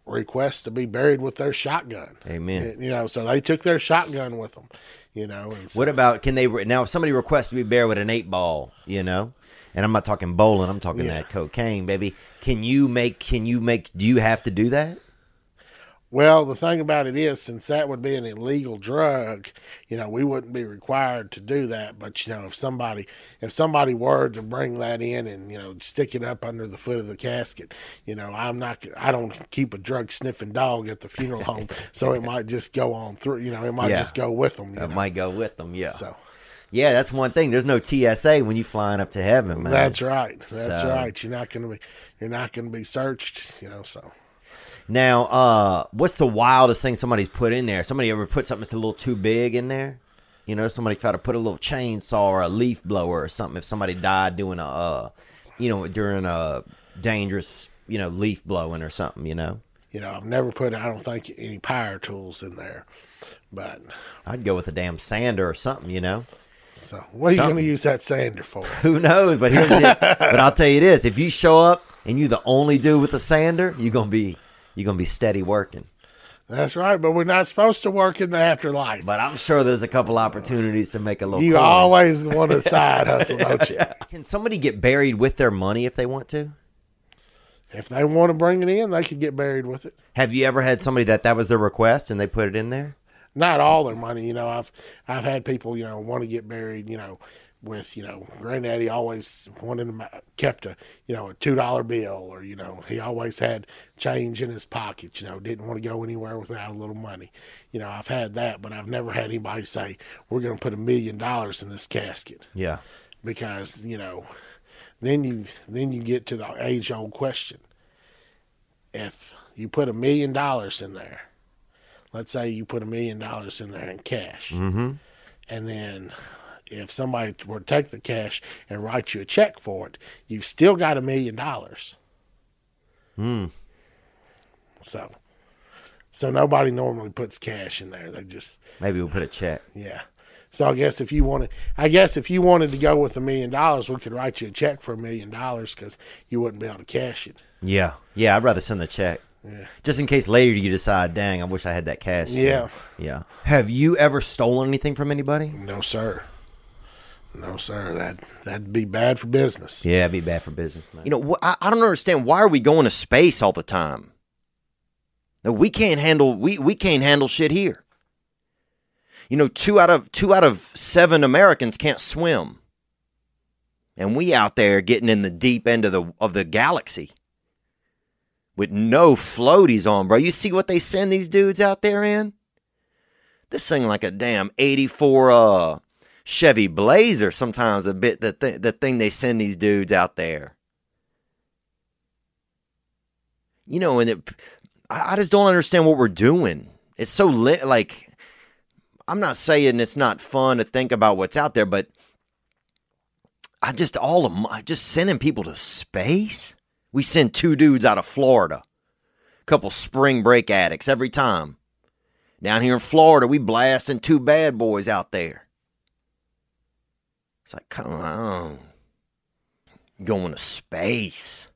request to be buried with their shotgun. Amen. You know, so they took their shotgun with them. You know, and so, What about can they now? If somebody requests to be buried with an eight ball, you know, and I'm not talking bowling, I'm talking Yeah. that cocaine, baby. Can you make? Can you make? Do you have to do that? Well, the thing about it is, since that would be an illegal drug, you know, we wouldn't be required to do that. But you know, if somebody if somebody were to bring that in and you know stick it up under the foot of the casket, you know, I'm not. I don't keep a drug sniffing dog at the funeral home, so it might just go on through. You know, it might Yeah. just go with them. It know? might go with them, yeah. So Yeah, that's one thing. There's no TSA when you flying up to heaven, man. that's right. That's So- right. You're not going to be. You're not going to be searched. You know. So Now, uh, what's the wildest thing somebody's put in there? Somebody ever put something that's a little too big in there? You know, somebody try to put a little chainsaw or a leaf blower or something. If somebody died doing a, uh, you know, during a dangerous, you know, leaf blowing or something. You know, you know, I've never put. I don't think any power tools in there, but I'd go with a damn sander or something. You know, so what are you going to use that sander for? who knows? But here's the, but I'll tell you this: if you show up and you're the only dude with the sander, you're gonna be you're gonna be steady working. That's right, but we're not supposed to work in the afterlife. But I'm sure there's a couple opportunities to make a little. You coin. always want a side hustle, don't you? Can somebody get buried with their money if they want to? If they want to bring it in, they could get buried with it. Have you ever had somebody that that was their request and they put it in there? Not all their money, you know. I've I've had people, you know, want to get buried, you know, with you know, granddaddy always wanted them kept a you know a two dollar bill, or you know, he always had change in his pocket, you know, didn't want to go anywhere without a little money. You know, I've had that, but I've never had anybody say we're going to put a million dollars in this casket. Yeah. because you know then you then you get to the age old question if you put a million dollars in there let's say you put a million dollars in there in cash Mm-hmm. and then if somebody were to take the cash and write you a check for it you've still got a million dollars Hmm. so so nobody normally puts cash in there they just Maybe we'll put a check. yeah. So I guess if you wanted, I guess if you wanted to go with a million dollars, we could write you a check for a million dollars because you wouldn't be able to cash it. Yeah. Yeah. I'd rather send the check. Yeah. Just in case later you decide, dang, I wish I had that cash. Yeah. Yeah. Have you ever stolen anything from anybody? No, sir. No, sir. That that'd be bad for business. Yeah, it'd be bad for business, man. You know, wh- I, I don't understand why are we going to space all the time? No, we can't handle we we can't handle shit here. You know, two out of two out of seven Americans can't swim, and we out there getting in the deep end of the of the galaxy with no floaties on, bro. You see what they send these dudes out there in? This thing like a damn eighty four uh Chevy Blazer. Sometimes a bit the th- the thing they send these dudes out there. You know, and it, I, I just don't understand what we're doing. It's so lit. Like, I'm not saying it's not fun to think about what's out there, but I just all of my, just sending people to space. We send two dudes out of Florida, a couple spring break addicts every time. Down here in Florida, we blasting two bad boys out there. It's like, come on, going to space,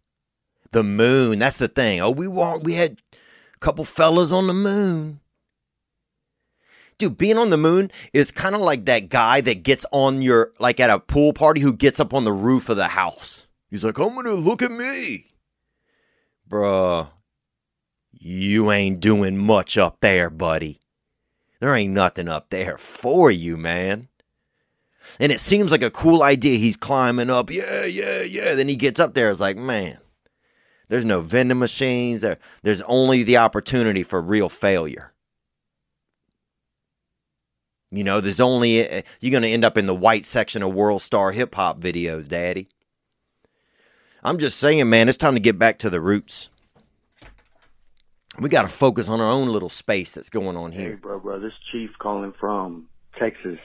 the moon. That's the thing. Oh, we want. We had a couple fellas on the moon. Dude, being on the moon is kind of like that guy that gets on your, like at a pool party, who gets up on the roof of the house. He's like, I'm gonna look at me. Bruh, you ain't doing much up there, buddy. There ain't nothing up there for you, man. And it seems like a cool idea. He's climbing up. Yeah, yeah, yeah. Then he gets up there. It's like, man, there's no vending machines. There, there's only the opportunity for real failure. You know, there's only eh, eh, you're going to end up in the white section of World Star hip hop videos, Daddy. I'm just saying, man, it's time to get back to the roots. We got to focus on our own little space that's going on Hey, here. bro, bro, this Chief calling from Texas.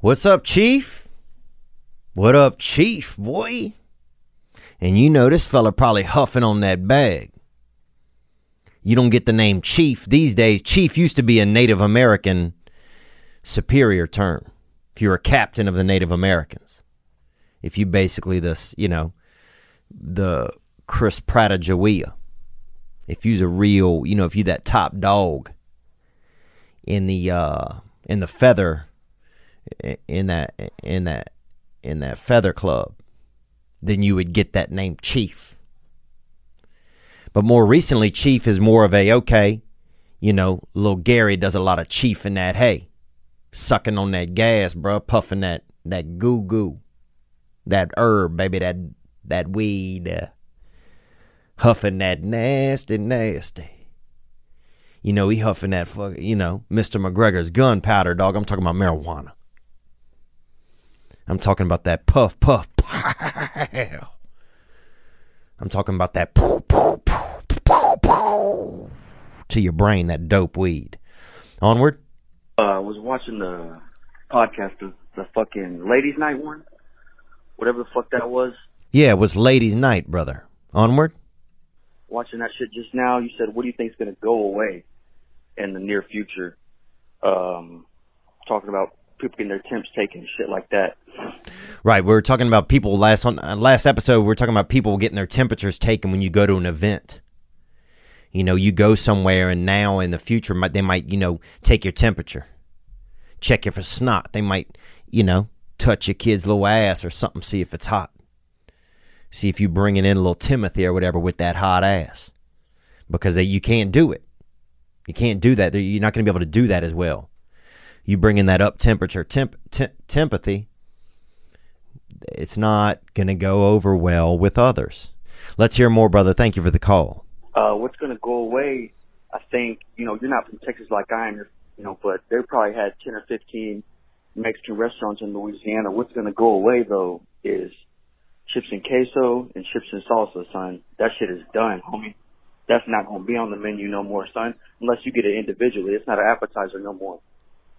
What's up, Chief? What up, Chief, boy? And you know this fella probably huffing on that bag. You don't get the name Chief these days. Chief used to be a Native American superior term. If you're a captain of the Native Americans, if you basically this, you know, the Chris Pratt of Jawea. If you's a real, you know, if you that top dog in the uh in the feather in that in that in that feather club, then you would get that name Chief. But more recently, Chief is more of a okay, you know, little Gary does a lot of chief in that hay, sucking on that gas, bruh, puffing that that goo goo, that herb, baby, that that weed, uh, huffing that nasty, nasty. You know, he huffing that fuck, you know, Mr. McGregor's gunpowder, dog. I'm talking about marijuana. I'm talking about that puff, puff, pow. I'm talking about that poo, poo, poo, poo, poo, to your brain, that dope weed. Onward. Uh, I was watching the podcast of the fucking ladies' night one, whatever the fuck that was. Yeah, it was ladies' night, brother. Onward. Watching that shit just now, you said, "What do you think's gonna go away in the near future?" Um, talking about people getting their temps taken, shit like that. Right, we were talking about people last on uh, last episode. We were talking about people getting their temperatures taken when you go to an event, You know, you go somewhere and now in the future might they might, you know, take your temperature. Check you for snot. They might, you know, touch your kid's little ass or something, see if it's hot. See if you bringing in a little Timothy or whatever with that hot ass. Because they, you can't do it. You can't do that. You're not going to be able to do that as well. You bring in that up temperature temp, temp, it's not going to go over well with others. Let's hear more, brother. Thank you for the call. uh, what's going to go away, I think, you know, you're not from Texas like I am, you know, but they probably had 10 or 15 Mexican restaurants in Louisiana. What's going to go away though is chips and queso and chips and salsa, son. That shit is done, homie. That's not going to be on the menu no more, son, unless you get it individually. It's not an appetizer no more.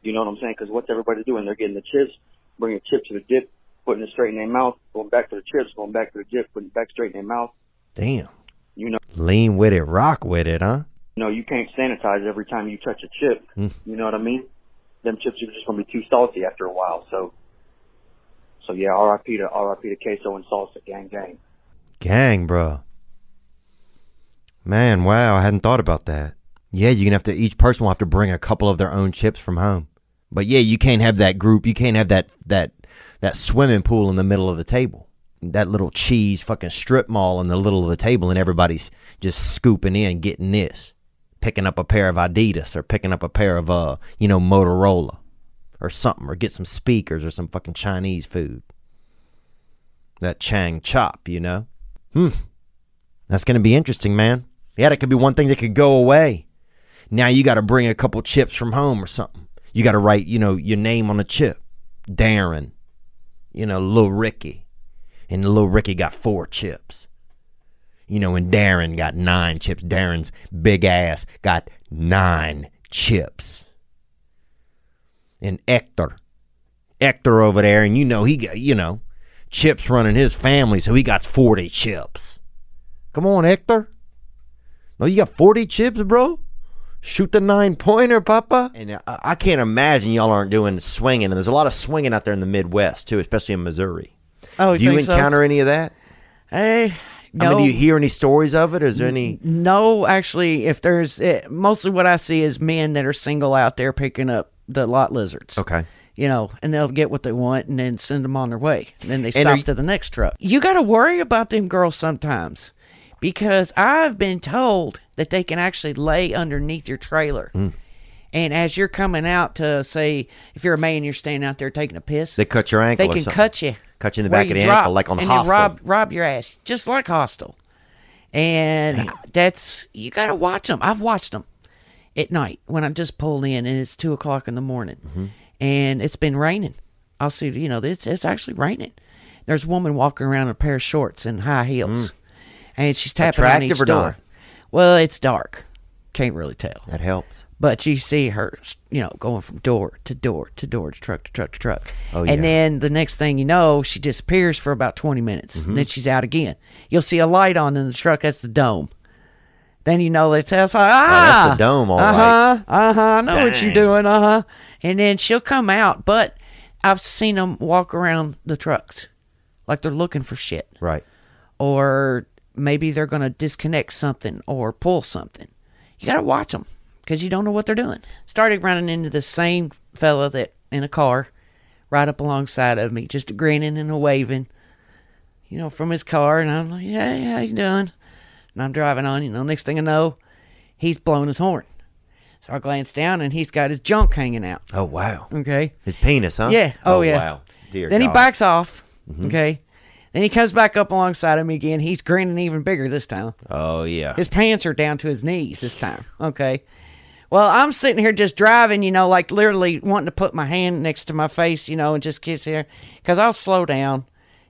You know what I'm saying? Because what's everybody doing? They're getting the chips, bringing chips to the dip, putting it straight in their mouth, going back to the chips, going back to the dip, putting it back straight in their mouth. Damn. You know, Lean with it, rock with it, huh? you know, you can't sanitize every time you touch a chip. Hmm. You know what I mean? Them chips are just gonna be too salty after a while. So, so yeah, R.I.P. to R.I.P. to queso and salsa, gang, gang. Gang, bro. Man, wow, I hadn't thought about that. Yeah, you're gonna have to each person will have to bring a couple of their own chips from home. But yeah, you can't have that group, you can't have that that that swimming pool in the middle of the table. That little cheese fucking strip mall in the middle of the table and everybody's just scooping in, getting this. Picking up a pair of Adidas or picking up a pair of uh, you know, Motorola or something, or get some speakers or some fucking Chinese food. That Chang chop, you know? Hmm. That's to be interesting, man. Yeah, that could be one thing that could go away. Now you got to bring a couple chips from home or something. You got to write, you know, your name on a chip. Darren. You know, Lil Ricky. And Lil Ricky got four chips. You know, and Darren got nine chips. Darren's big ass got nine chips. And Hector. Hector over there, and you know, he got, you know, chips running his family, so he got 40 chips. Come on, Hector. No, you got 40 chips, bro? Shoot the nine pointer, Papa. And I, I can't imagine y'all aren't doing swinging. And there's a lot of swinging out there in the Midwest, too, especially in Missouri. Oh, you Do you think so? encounter any of that? Hey, I no. mean, do you hear any stories of it? Is there any? No, actually, if there's it, mostly what I see is men that are single out there picking up the lot lizards. Okay. You know, and they'll get what they want and then send them on their way. And then they stop you- to the next truck. You got to worry about them girls sometimes because I've been told that they can actually lay underneath your trailer. Hmm. And as you're coming out to say, if you're a man, you're standing out there taking a piss, They cut your ankle They can cut you. Cut you in the back of the drop, ankle, like on and Hostel. rob rob your ass, just like Hostel. And that's you got to watch them. I've watched them at night when I'm just pulled in and it's two o'clock in the morning, Mm-hmm. and it's been raining. I'll see, you know, it's it's actually raining. There's a woman walking around in a pair of shorts and high heels, and she's tapping on Mm. Each or door. not? Well, it's dark, can't really tell. That helps. But you see her, you know, going from door to door to door to truck to truck to truck. Oh, yeah. and then the next thing you know, she disappears for about 20 minutes. Mm-hmm. And then she's out again. You'll see a light on in the truck. That's the dome. Then you know it's that's like, ah, that's the dome, all uh right. huh, uh huh. I know what you're doing, uh huh. And then she'll come out, but I've seen them walk around the trucks like they're looking for shit, Right. or maybe they're gonna disconnect something or pull something. You gotta watch them because you don't know what they're doing. Started running into the same fella that in a car, right up alongside of me, just grinning and a waving, you know, from his car, and I'm like, "Hey, how you doing?" And I'm driving on, you know. Next thing I know, he's blowing his horn. So I glance down, and he's got his junk hanging out. Oh wow. Okay. His penis, huh? Yeah. Oh, yeah. Wow. Dear then he backs off. Mhm. Okay. Then he comes back up alongside of me again. He's grinning even bigger this time. Oh yeah. His pants are down to his knees this time. Okay. Well, I'm sitting here just driving, you know, like literally wanting to put my hand next to my face, you know, and just kiss here. Because I'll slow down,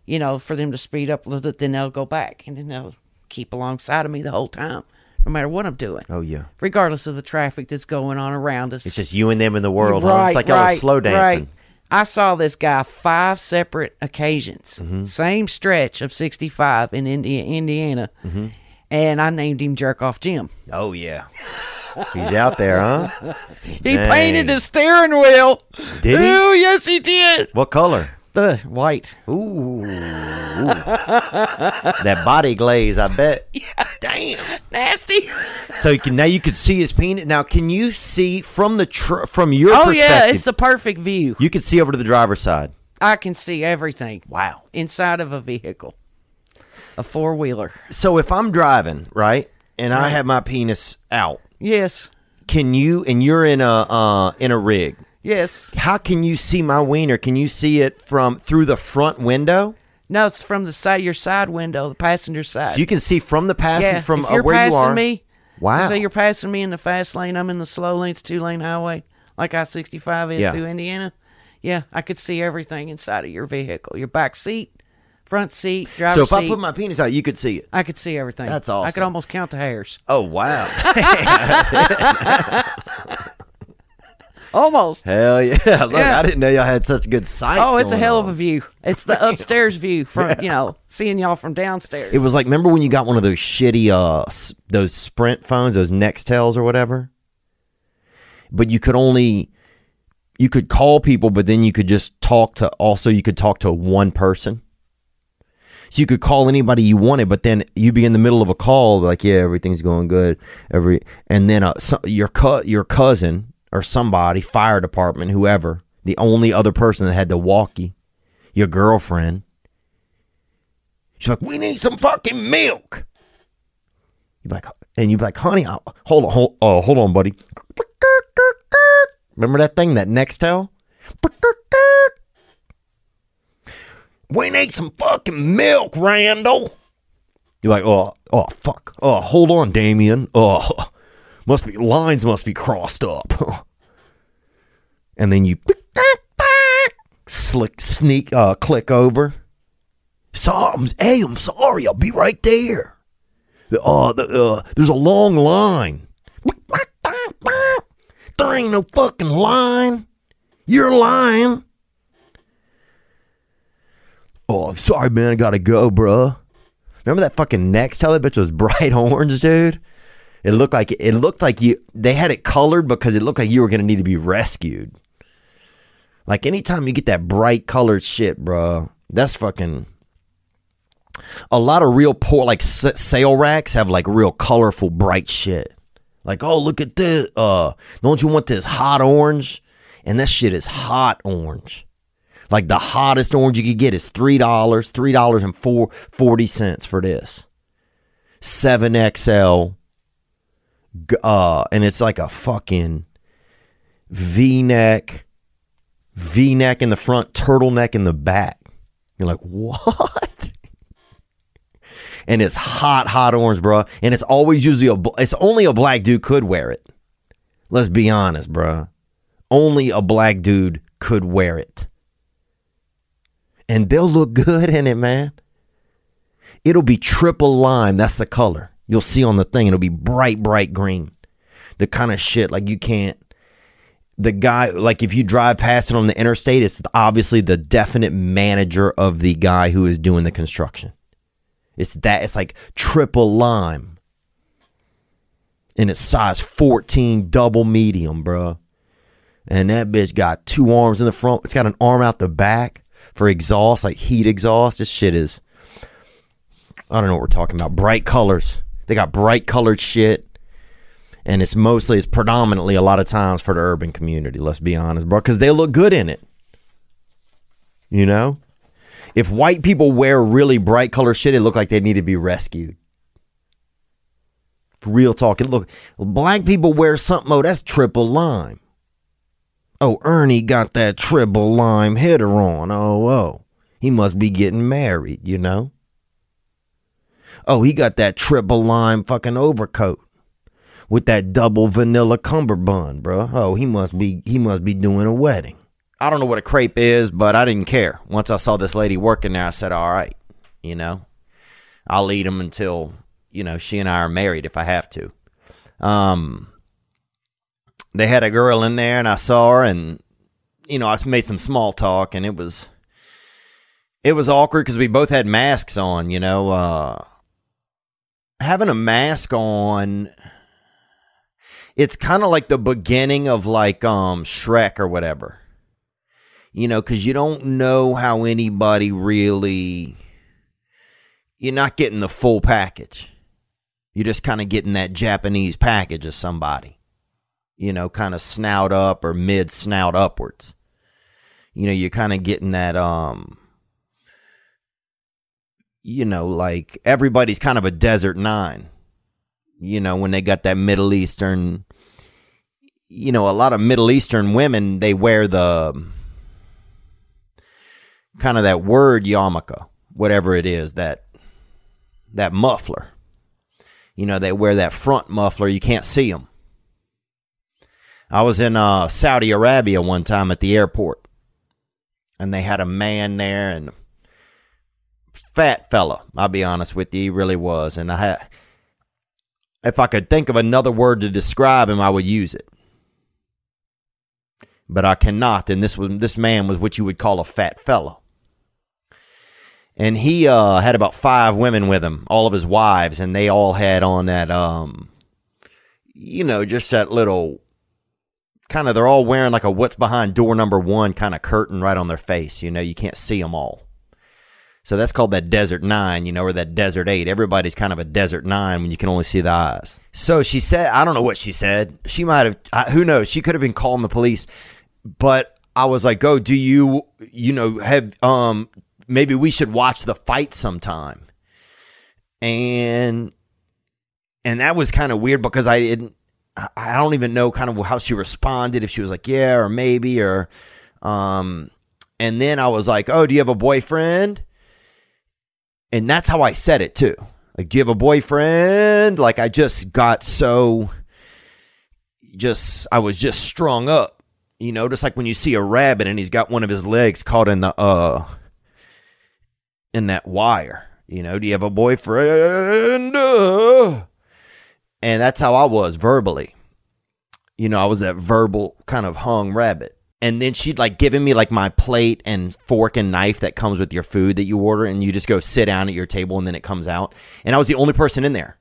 you know, for them to speed up a little bit. Then they'll go back and then they'll keep alongside of me the whole time, no matter what I'm doing. Oh yeah. Regardless of the traffic that's going on around us. It's just you and them in the world, huh? It's like oh, y'all are slow dancing. right. I saw this guy five separate occasions, Mm-hmm. same stretch of 65 in Indi- Indiana, Mhm. and I named him Jerk Off Jim. Oh yeah. He's out there, huh? He Dang. painted his steering wheel. Did he? Ooh, yes, he did. What color? The white. Ooh. that body glaze, I bet. Yeah. damn, nasty. So you can now you can see his penis. Now, can you see from the tr- from your oh perspective? yeah, it's the perfect view. you can see over to the driver's side. I can see everything. Wow. Inside of a vehicle, a four wheeler. So if I'm driving right and I have my penis out, Yes. can you and you're in a uh, in a rig? Yes. How can you see my wiener? Can you see it from through the front window? No, it's from the side your side window, the passenger side. So you can see from the passenger yeah, from if uh, you're where you passing are. me. Wow. So you're passing me in the fast lane. I'm in the slow lane. It's two lane highway, like I 65 is Yeah. through Indiana. Yeah, I could see everything inside of your vehicle. Your back seat, front seat, driver's so if seat. I put my penis out, you could see it. I could see everything. That's awesome. I could almost count the hairs. Oh wow. Almost. Hell yeah! Look, Yeah. I didn't know y'all had such good sights. oh, it's a hell on. of a view. It's the upstairs view from you know seeing y'all from downstairs. It was like remember when you got one of those shitty uh those Sprint phones, those Nextels or whatever. But you could only you could call people, but then you could just talk to also you could talk to one person. So you could call anybody you wanted, but then you'd be in the middle of a call, like yeah, everything's going good, every, and then uh, so, your cu- your cousin or somebody, fire department, whoever, the only other person that had to walk you, your girlfriend, She's like, we need some fucking milk. You're like, and you're like, honey, I, hold on, hold, uh, hold on, buddy. Remember that thing, that Nextel? We need some fucking milk, Randall. You're like, oh, oh, fuck. Oh, hold on, Damien. Oh, must be lines must be crossed up. and then you slick sneak uh click over. So, I'm, hey, I'm sorry. I'll be right there. The, uh, the, uh, there's a long line. There ain't no fucking line. You're lying. Oh, sorry, man. I gotta go, bruh. Remember that fucking Nextel? That bitch was bright orange, dude. It looked like it looked like you. They had it colored because it looked like you were gonna need to be rescued. Like anytime you get that bright colored shit, bro, that's fucking. A lot of real poor, like s- sale racks have like real colorful, bright shit. Like, oh, look at this. Uh, don't you want this hot orange? And that shit is hot orange. Like the hottest orange you could get is three dollars, three dollars and four forty cents for this. Seven XL. g- Uh, and it's like a fucking V neck, V neck in the front, turtleneck in the back. You're like, what? and it's hot, hot orange, bro. And it's always usually a. It's only a black dude could wear it. Let's be honest, bro. Only a black dude could wear it, and they'll look good in it, man. It'll be triple lime. That's the color you'll see on the thing. It'll be bright, bright green. The kind of shit like you can't. The guy, like if you drive past it on the interstate, it's obviously the definite manager of the guy who is doing the construction. It's that. It's like triple lime. And it's size 14 double medium, bro. And that bitch got two arms in the front. It's got an arm out the back for exhaust, like heat exhaust. This shit is I don't know what we're talking about. Bright colors. They got bright colored shit. And it's mostly, it's predominantly a lot of times for the urban community, let's be honest, bro, because they look good in it. You know? If white people wear really bright color shit, it look like they need to be rescued. For Real talk. It look black people wear something. Oh, that's triple lime. Oh, Ernie got that triple lime hitter on. Oh, oh. He must be getting married, you know? Oh, he got that triple lime fucking overcoat with that double vanilla cummerbund, bro. Oh, he must be he must be doing a wedding. I don't know what a crepe is, but I didn't care. Once I saw this lady working there, I said, "All right, you know, I'll eat them until you know she and I are married if I have to." Um, they had a girl in there, and I saw her, and you know, I made some small talk, and it was it was awkward because we both had masks on. You know, uh, having a mask on it's kind of like the beginning of like um Shrek or whatever. You know, cuz you don't know how anybody really you're not getting the full package. You're just kind of getting that Japanese package of somebody, you know, kind of snout up or mid snout upwards. You know, you're kind of getting that, um, you know, like everybody's kind of a desert nine. You know, when they got that Middle Eastern, you know, a lot of Middle Eastern women, they wear the kind of that word yarmulke, whatever it is, that that muffler. You know, they wear that front muffler. You can't see them. I was in uh, Saudi Arabia one time at the airport, and they had a man there, and fat fella. I'll be honest with you, he really was. And I had, if I could think of another word to describe him, I would use it. But I cannot. And this was this man was what you would call a fat fella and he uh, had about five women with him, all of his wives, and they all had on that, um, you know, just that little kind of. They're all wearing like a "What's behind door number one" kind of curtain right on their face. You know, you can't see them all. So that's called that Desert Nine, you know, or that Desert Eight. Everybody's kind of a Desert Nine when you can only see the eyes. So she said, I don't know what she said. She might have, who knows? She could have been calling the police, but I was like, "Go, do you, you know, have um maybe we should watch the fight sometime. And and that was kind of weird because I didn't I don't even know kind of how she responded if she was like yeah or maybe or um and then I was like, "Oh, do you have a boyfriend?" And that's how I said it too. Like, "Do you have a boyfriend?" Like I just got so just I was just strung up. You know, just like when you see a rabbit and he's got one of his legs caught in the uh in that wire. You know, do you have a boyfriend? Uh, and that's how I was verbally. You know, I was that verbal kind of hung rabbit. And then she'd like given me like my plate and fork and knife that comes with your food that you order, and you just go sit down at your table and then it comes out. And I was the only person in there.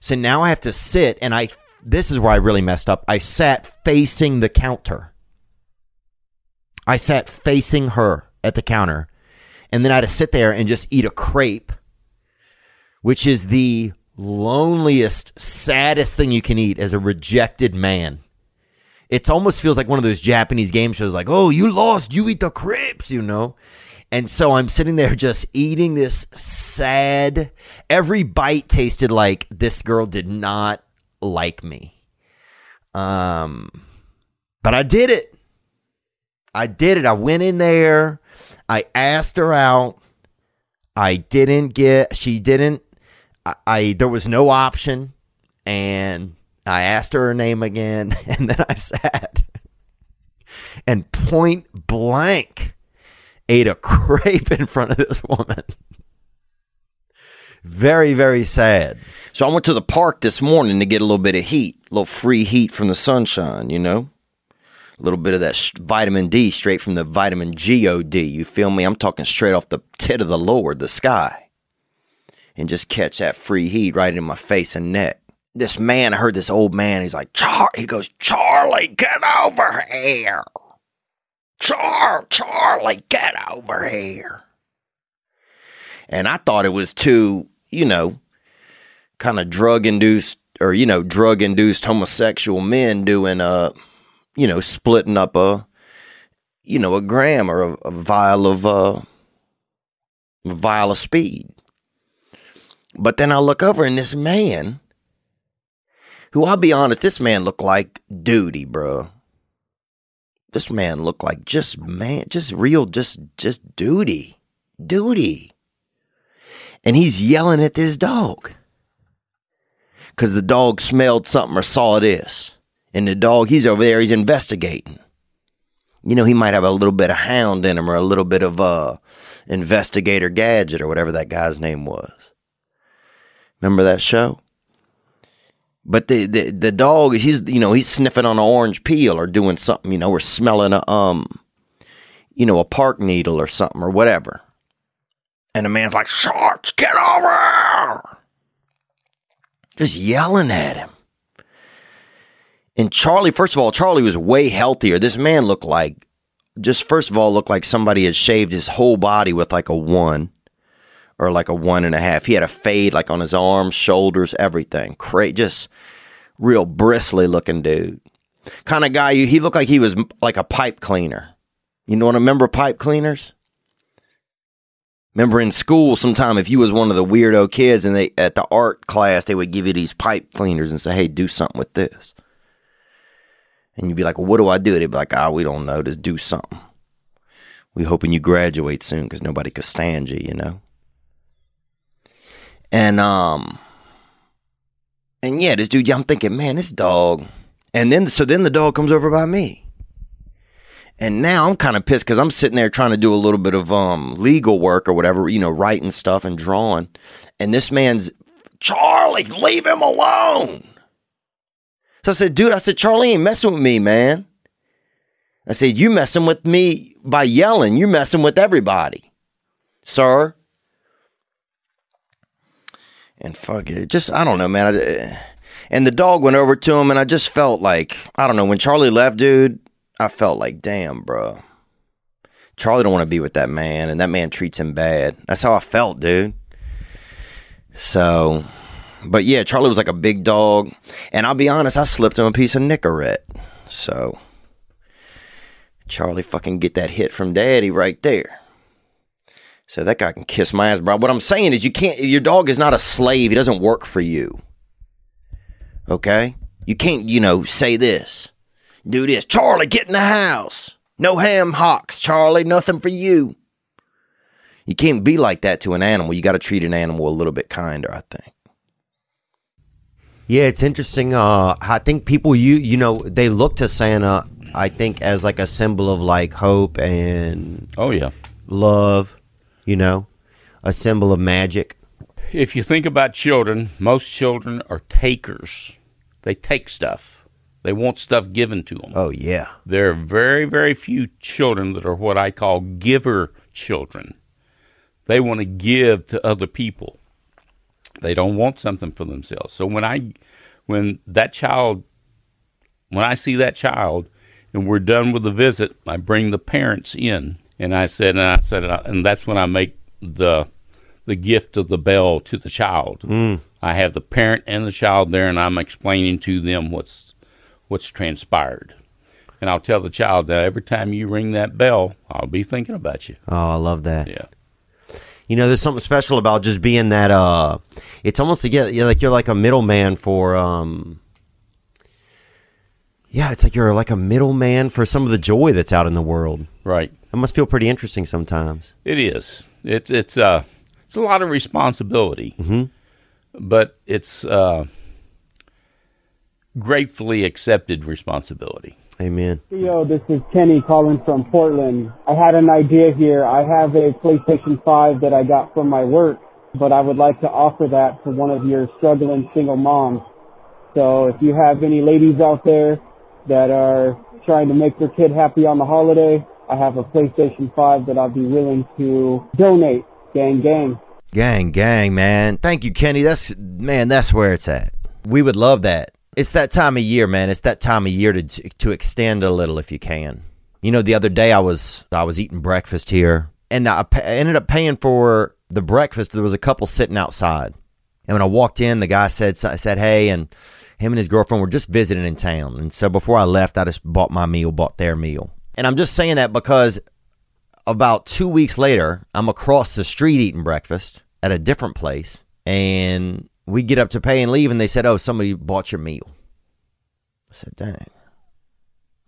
So now I have to sit, and I, this is where I really messed up. I sat facing the counter. I sat facing her at the counter and then I had to sit there and just eat a crepe, which is the loneliest, saddest thing you can eat as a rejected man. It almost feels like one of those Japanese game shows, like, oh, you lost, you eat the crepes, you know? And so I'm sitting there just eating this sad. Every bite tasted like this girl did not like me. Um, but I did it. I did it. I went in there. I asked her out. I didn't get, she didn't, I, I, there was no option. And I asked her her name again. And then I sat and point blank ate a crepe in front of this woman. Very, very sad. So I went to the park this morning to get a little bit of heat, a little free heat from the sunshine, you know? a little bit of that vitamin D straight from the vitamin God. You feel me? I'm talking straight off the tit of the Lord, the sky, and just catch that free heat right in my face and neck. This man, I heard this old man. He's like, Char. He goes, Charlie, get over here. Char, Charlie, get over here. And I thought it was two, you know, kind of drug induced or you know drug induced homosexual men doing a, you know, splitting up a, you know, a gram or a, a vial of, uh, a vial of speed. But then I look over and this man, who I'll be honest, this man looked like duty, bro. This man looked like just man, just real, just just duty, duty. And he's yelling at this dog because the dog smelled something or saw this. And the dog, he's over there, he's investigating. You know, he might have a little bit of hound in him or a little bit of uh investigator gadget or whatever that guy's name was. Remember that show? But the, the the dog, he's you know, he's sniffing on an orange peel or doing something, you know, or smelling a um you know, a park needle or something or whatever. And the man's like, Sharks, get over! Just yelling at him. And Charlie, first of all, Charlie was way healthier. This man looked like, just first of all, looked like somebody had shaved his whole body with like a one or like a one and a half. He had a fade like on his arms, shoulders, everything. Cra- just real bristly looking dude. Kind of guy. He looked like he was like a pipe cleaner. You know what? Remember pipe cleaners? Remember in school, sometime if you was one of the weirdo kids and they at the art class, they would give you these pipe cleaners and say, "Hey, do something with this." And you'd be like, well, "What do I do?" They'd be like, "Ah, we don't know. Just do something." We hoping you graduate soon because nobody could stand you, you know. And um, and yeah, this dude, I'm thinking, man, this dog. And then so then the dog comes over by me. And now I'm kind of pissed because I'm sitting there trying to do a little bit of um legal work or whatever, you know, writing stuff and drawing. And this man's Charlie, leave him alone. So I said, dude, I said, Charlie ain't messing with me, man. I said, you messing with me by yelling. You messing with everybody, sir. And fuck it, just I don't know, man. I, eh. and the dog went over to him, and I just felt like I don't know. When Charlie left, dude, I felt like, damn, bro. Charlie don't want to be with that man, and that man treats him bad. That's how I felt, dude. So, but yeah, Charlie was like a big dog, and I'll be honest, I slipped him a piece of Nicorette. So, Charlie fucking get that hit from Daddy right there. So that guy can kiss my ass, bro. What I'm saying is, you can't. Your dog is not a slave. He doesn't work for you. Okay, you can't, you know, say this do this. Charlie, get in the house. No ham hocks, Charlie. Nothing for you. You can't be like that to an animal. You got to treat an animal a little bit kinder, I think. Yeah, it's interesting. Uh, I think people you you know they look to Santa. I think as like a symbol of like hope and oh yeah, love. You know, a symbol of magic. If you think about children, most children are takers. They take stuff. They want stuff given to them. Oh yeah. There are very very few children that are what I call giver children. They want to give to other people. They don't want something for themselves. So when I when that child when I see that child and we're done with the visit, I bring the parents in and I said and I said and that's when I make the the gift of the bell to the child. Mm. I have the parent and the child there and I'm explaining to them what's what's transpired. And I'll tell the child that every time you ring that bell, I'll be thinking about you. Oh, I love that. Yeah. You know, there's something special about just being that. Uh, it's almost to get you're like you're like a middleman for. Um, yeah, it's like you're like a middleman for some of the joy that's out in the world. Right. It must feel pretty interesting sometimes. It is. It's it's uh it's a lot of responsibility, Mhm. but it's uh, gratefully accepted responsibility. Amen. Yo, this is Kenny calling from Portland. I had an idea here. I have a PlayStation 5 that I got from my work, but I would like to offer that to one of your struggling single moms. So if you have any ladies out there that are trying to make their kid happy on the holiday, I have a PlayStation 5 that I'll be willing to donate. Gang, gang. Gang, gang, man. Thank you, Kenny. That's man. That's where it's at. We would love that. It's that time of year, man. It's that time of year to to extend a little if you can. You know, the other day I was I was eating breakfast here, and I ended up paying for the breakfast. There was a couple sitting outside, and when I walked in, the guy said said hey, and him and his girlfriend were just visiting in town. And so before I left, I just bought my meal, bought their meal. And I'm just saying that because about two weeks later, I'm across the street eating breakfast at a different place, and we get up to pay and leave, and they said, "Oh, somebody bought your meal." I said, "Dang."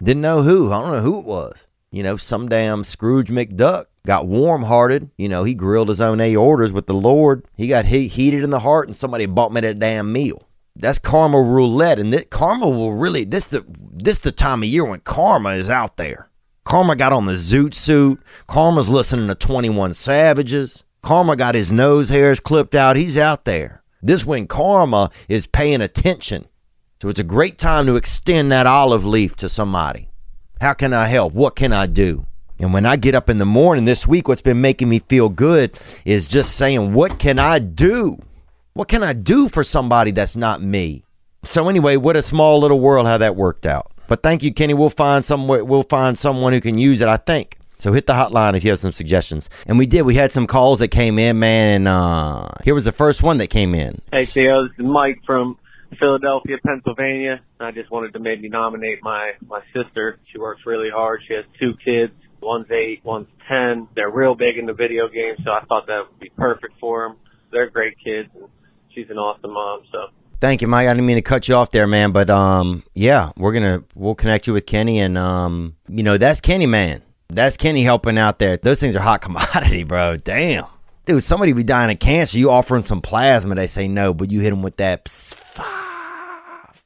Didn't know who. I don't know who it was. You know, some damn Scrooge McDuck got warm hearted. You know, he grilled his own A orders with the Lord. He got he- heated in the heart, and somebody bought me that damn meal. That's karma roulette, and that karma will really this the this the time of year when karma is out there. Karma got on the zoot suit. Karma's listening to Twenty One Savages. Karma got his nose hairs clipped out. He's out there. This when karma is paying attention. So it's a great time to extend that olive leaf to somebody. How can I help? What can I do? And when I get up in the morning this week, what's been making me feel good is just saying, What can I do? What can I do for somebody that's not me? So anyway, what a small little world how that worked out. But thank you, Kenny. We'll find some we'll find someone who can use it. I think So hit the hotline if you have some suggestions. And we did. We had some calls that came in, man. And uh, here was the first one that came in. Hey Theo, this is Mike from Philadelphia, Pennsylvania. I just wanted to maybe nominate my my sister. She works really hard. She has two kids. One's eight, one's ten. They're real big into video games, so I thought that would be perfect for them. They're great kids, and she's an awesome mom. So Thank you, Mike. I didn't mean to cut you off there, man. But um, yeah, we're gonna we'll connect you with Kenny, and um, you know that's Kenny, man. That's Kenny helping out there. Those things are hot commodity, bro. Damn, dude. Somebody be dying of cancer. You offer them some plasma, they say no, but you hit them with that, pss, five,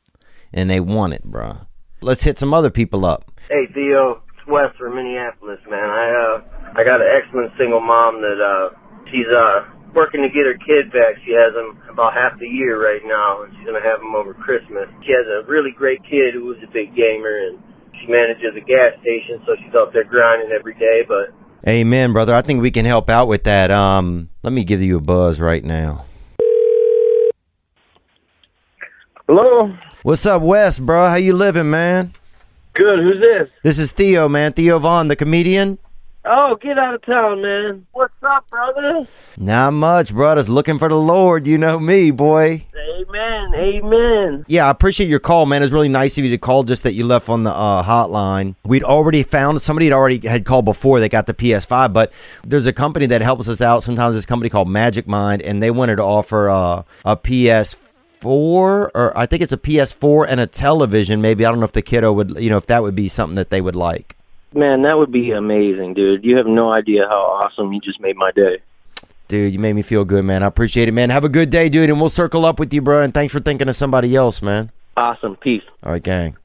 and they want it, bro. Let's hit some other people up. Hey Theo, it's Wes from Minneapolis, man. I uh I got an excellent single mom that uh she's uh working to get her kid back. She has him about half the year right now, and she's gonna have him over Christmas. She has a really great kid who was a big gamer, and she manages a gas station, so she's out there grinding every day. But Amen, brother. I think we can help out with that. Um, let me give you a buzz right now. Hello. What's up, Wes, bro? How you living, man? good, who's this? This is Theo, man. Theo Von, the comedian. Oh, get out of town, man. What's up, brother? Not much, brothers. Looking for the Lord. You know me, boy. Amen, amen. Yeah, I appreciate your call, man. It's really nice of you to call. Just that you left on the uh, hotline. We'd already found somebody had already had called before. They got the PS5, but there's a company that helps us out. Sometimes this company called Magic Mind, and they wanted to offer uh, a PS4 or I think it's a PS4 and a television. Maybe I don't know if the kiddo would, you know, if that would be something that they would like. Man, that would be amazing, dude. You have no idea how awesome you just made my day. Dude, you made me feel good, man. I appreciate it, man. Have a good day, dude, and we'll circle up with you, bro. And thanks for thinking of somebody else, man. Awesome. Peace. All right, gang.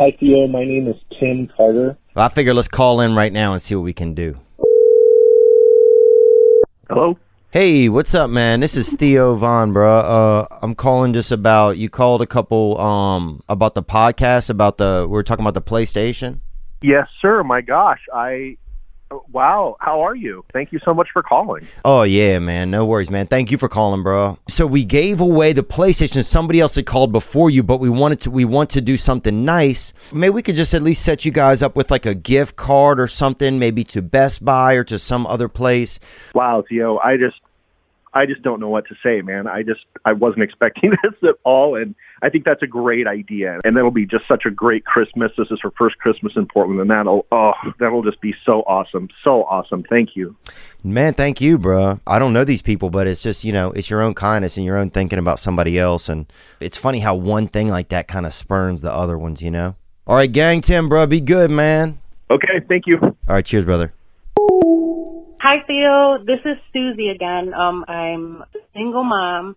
Hi, Theo. My name is Tim Carter. I figure let's call in right now and see what we can do. Hello. Hey, what's up, man? This is Theo Von, bro. Uh, I'm calling just about you called a couple um about the podcast about the we are talking about the PlayStation. Yes, sir. My gosh, I. Wow. How are you? Thank you so much for calling. Oh yeah, man. No worries, man. Thank you for calling, bro. So we gave away the PlayStation. Somebody else had called before you, but we wanted to. We want to do something nice. Maybe we could just at least set you guys up with like a gift card or something, maybe to Best Buy or to some other place. Wow, Theo. I just, I just don't know what to say, man. I just, I wasn't expecting this at all, and I think that's a great idea. And that'll be just such a great Christmas. This is her first Christmas in Portland, and that'll, oh, that'll just be so awesome, so awesome. Thank you. Man, thank you, bro. I don't know these people, but it's just, you know, it's your own kindness and your own thinking about somebody else. And it's funny how one thing like that kind of spurns the other ones, you know? All right, gang Tim, bro. Be good, man. Okay, thank you. All right, cheers, brother. Hi Theo, this is Susie again. Um, I'm a single mom.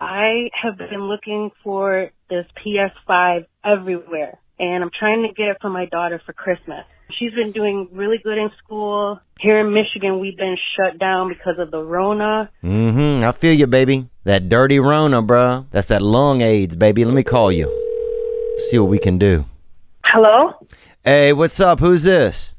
I have been looking for this PS5 everywhere, and I'm trying to get it for my daughter for Christmas. She's been doing really good in school. Here in Michigan, we've been shut down because of the Rona. Mm-hmm. I feel you, baby. That dirty Rona, bro. That's that lung AIDS, baby. Let me call you. See what we can do. Hello? Hey, what's up? Who's this?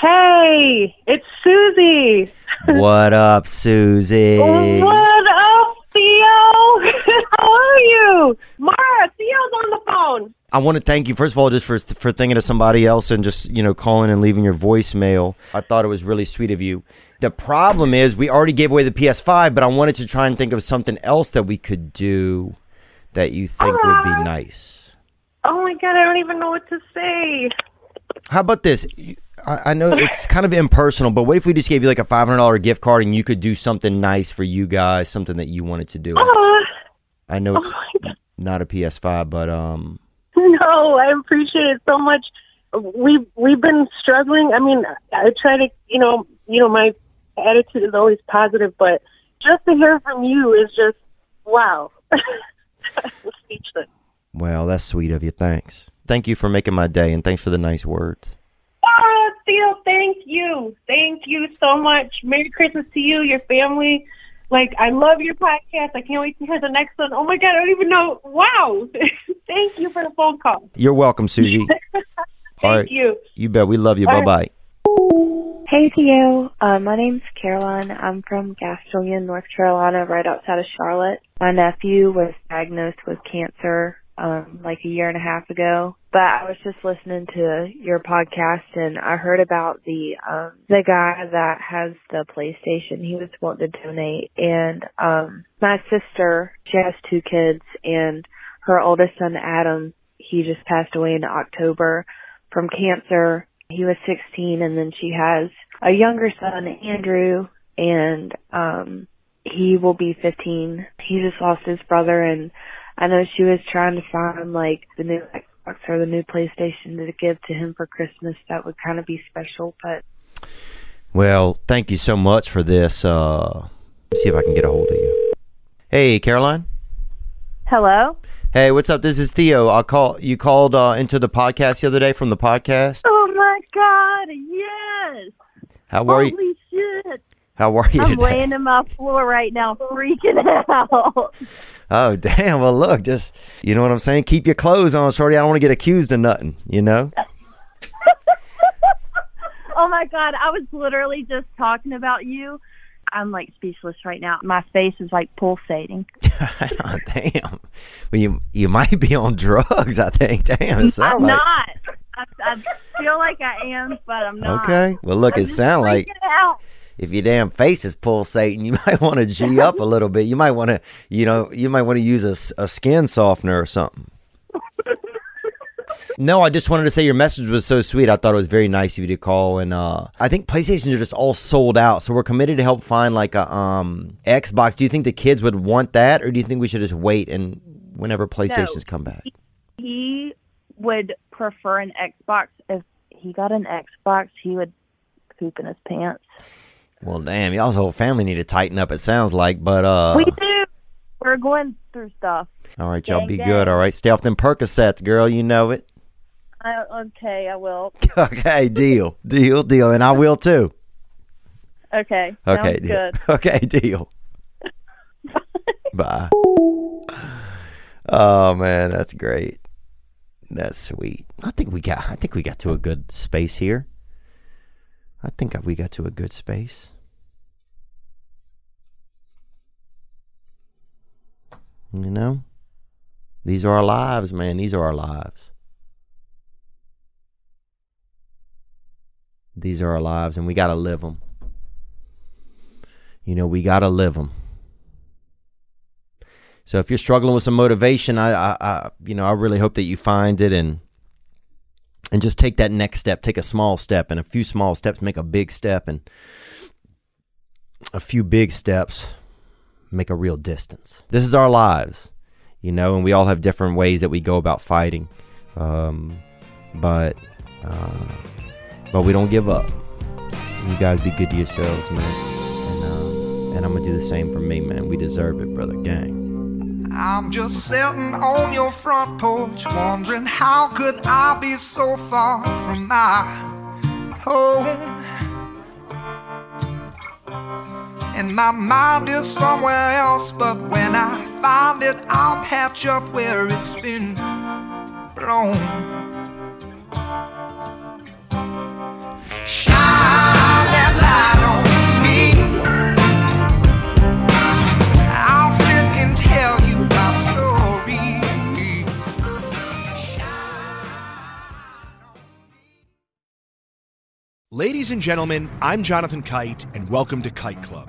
Hey, it's Susie. what up, Susie? What up, Theo? How are you? Mara, Theo's on the phone. I want to thank you first of all just for for thinking of somebody else and just you know calling and leaving your voicemail. I thought it was really sweet of you. The problem is we already gave away the PS5, but I wanted to try and think of something else that we could do that you think would be uh, nice. Oh my god, I don't even know what to say. How about this? I, I know it's kind of impersonal, but what if we just gave you like a five hundred dollar gift card and you could do something nice for you guys, something that you wanted to do? Oh, I know it's not a PS5, but um, no, I appreciate it so much. We've we've been struggling. I mean, I try to, you know, you know, my attitude is always positive, but just to hear from you is just wow. Speechless. well, that's sweet of you. Thanks. Thank you for making my day, and thanks for the nice words. Theo, thank you. Thank you so much. Merry Christmas to you, your family. Like, I love your podcast. I can't wait to hear the next one. Oh my God, I don't even know. Wow. thank you for the phone call. You're welcome, Susie. All right. you. You bet. We love you. Bye All bye. Hey Theo, uh, my name's Caroline. I'm from Gastonia, North Carolina, right outside of Charlotte. My nephew was diagnosed with cancer um, like a year and a half ago, but I was just listening to your podcast and I heard about the um the guy that has the PlayStation. He was wanting to donate and um my sister, she has two kids and her oldest son Adam, he just passed away in October from cancer. He was 16 and then she has a younger son Andrew and um he will be 15. He just lost his brother and I know she was trying to find like the new Xbox or the new PlayStation to give to him for Christmas. That would kind of be special, but Well, thank you so much for this. Uh, let's see if I can get a hold of you. Hey, Caroline. hello. Hey, what's up? This is Theo. I call you called uh, into the podcast the other day from the podcast. Oh my God! Yes. How are you? Holy shit! How are you I'm today? laying in my floor right now, freaking out. Oh, damn. Well, look, just you know what I'm saying. Keep your clothes on, shorty. I don't want to get accused of nothing. You know. oh my God! I was literally just talking about you. I'm like speechless right now. My face is like pulsating. oh, damn. Well, you you might be on drugs. I think. Damn. It sounds I'm like. not. I, I feel like I am, but I'm not. Okay. Well, look, I'm it just sound like out. If your damn face is pulsating, you might want to g up a little bit. You might want to, you know, you might want to use a, a skin softener or something. No, I just wanted to say your message was so sweet. I thought it was very nice of you to call, and uh, I think PlayStations are just all sold out. So we're committed to help find like a um, Xbox. Do you think the kids would want that, or do you think we should just wait and whenever PlayStations come back? He would prefer an Xbox. If he got an Xbox, he would poop in his pants. Well, damn, y'all's whole family need to tighten up. It sounds like, but uh, we do. We're going through stuff. all right, y'all be gang. good. All right, stay off them Percocets, girl. You know it. I, okay, I will. okay, deal, deal, deal, and I will too. Okay. Okay, deal. good. Okay, deal. Bye. Oh man, that's great. That's sweet. I think we got. I think we got to a good space here. I think we got to a good space. You know, these are our lives, man. These are our lives. These are our lives, and we got to live them. You know, we got to live them. So if you're struggling with some motivation, I, I, I, you know, I really hope that you find it and and just take that next step. Take a small step, and a few small steps make a big step, and a few big steps make a real distance. This is our lives, you know, and we all have different ways that we go about fighting. Um, but uh, but we don't give up. You guys be good to yourselves, man. And um, and I'm gonna do the same for me, man. We deserve it, brother. Gang. I'm just sitting on your front porch, wondering how could I be so far from my home? And my mind is somewhere else, but when I find it, I'll patch up where it's been blown. Shine that light on me. I'll sit and tell you my story. Ladies and gentlemen, I'm Jonathan Kite, and welcome to Kite Club,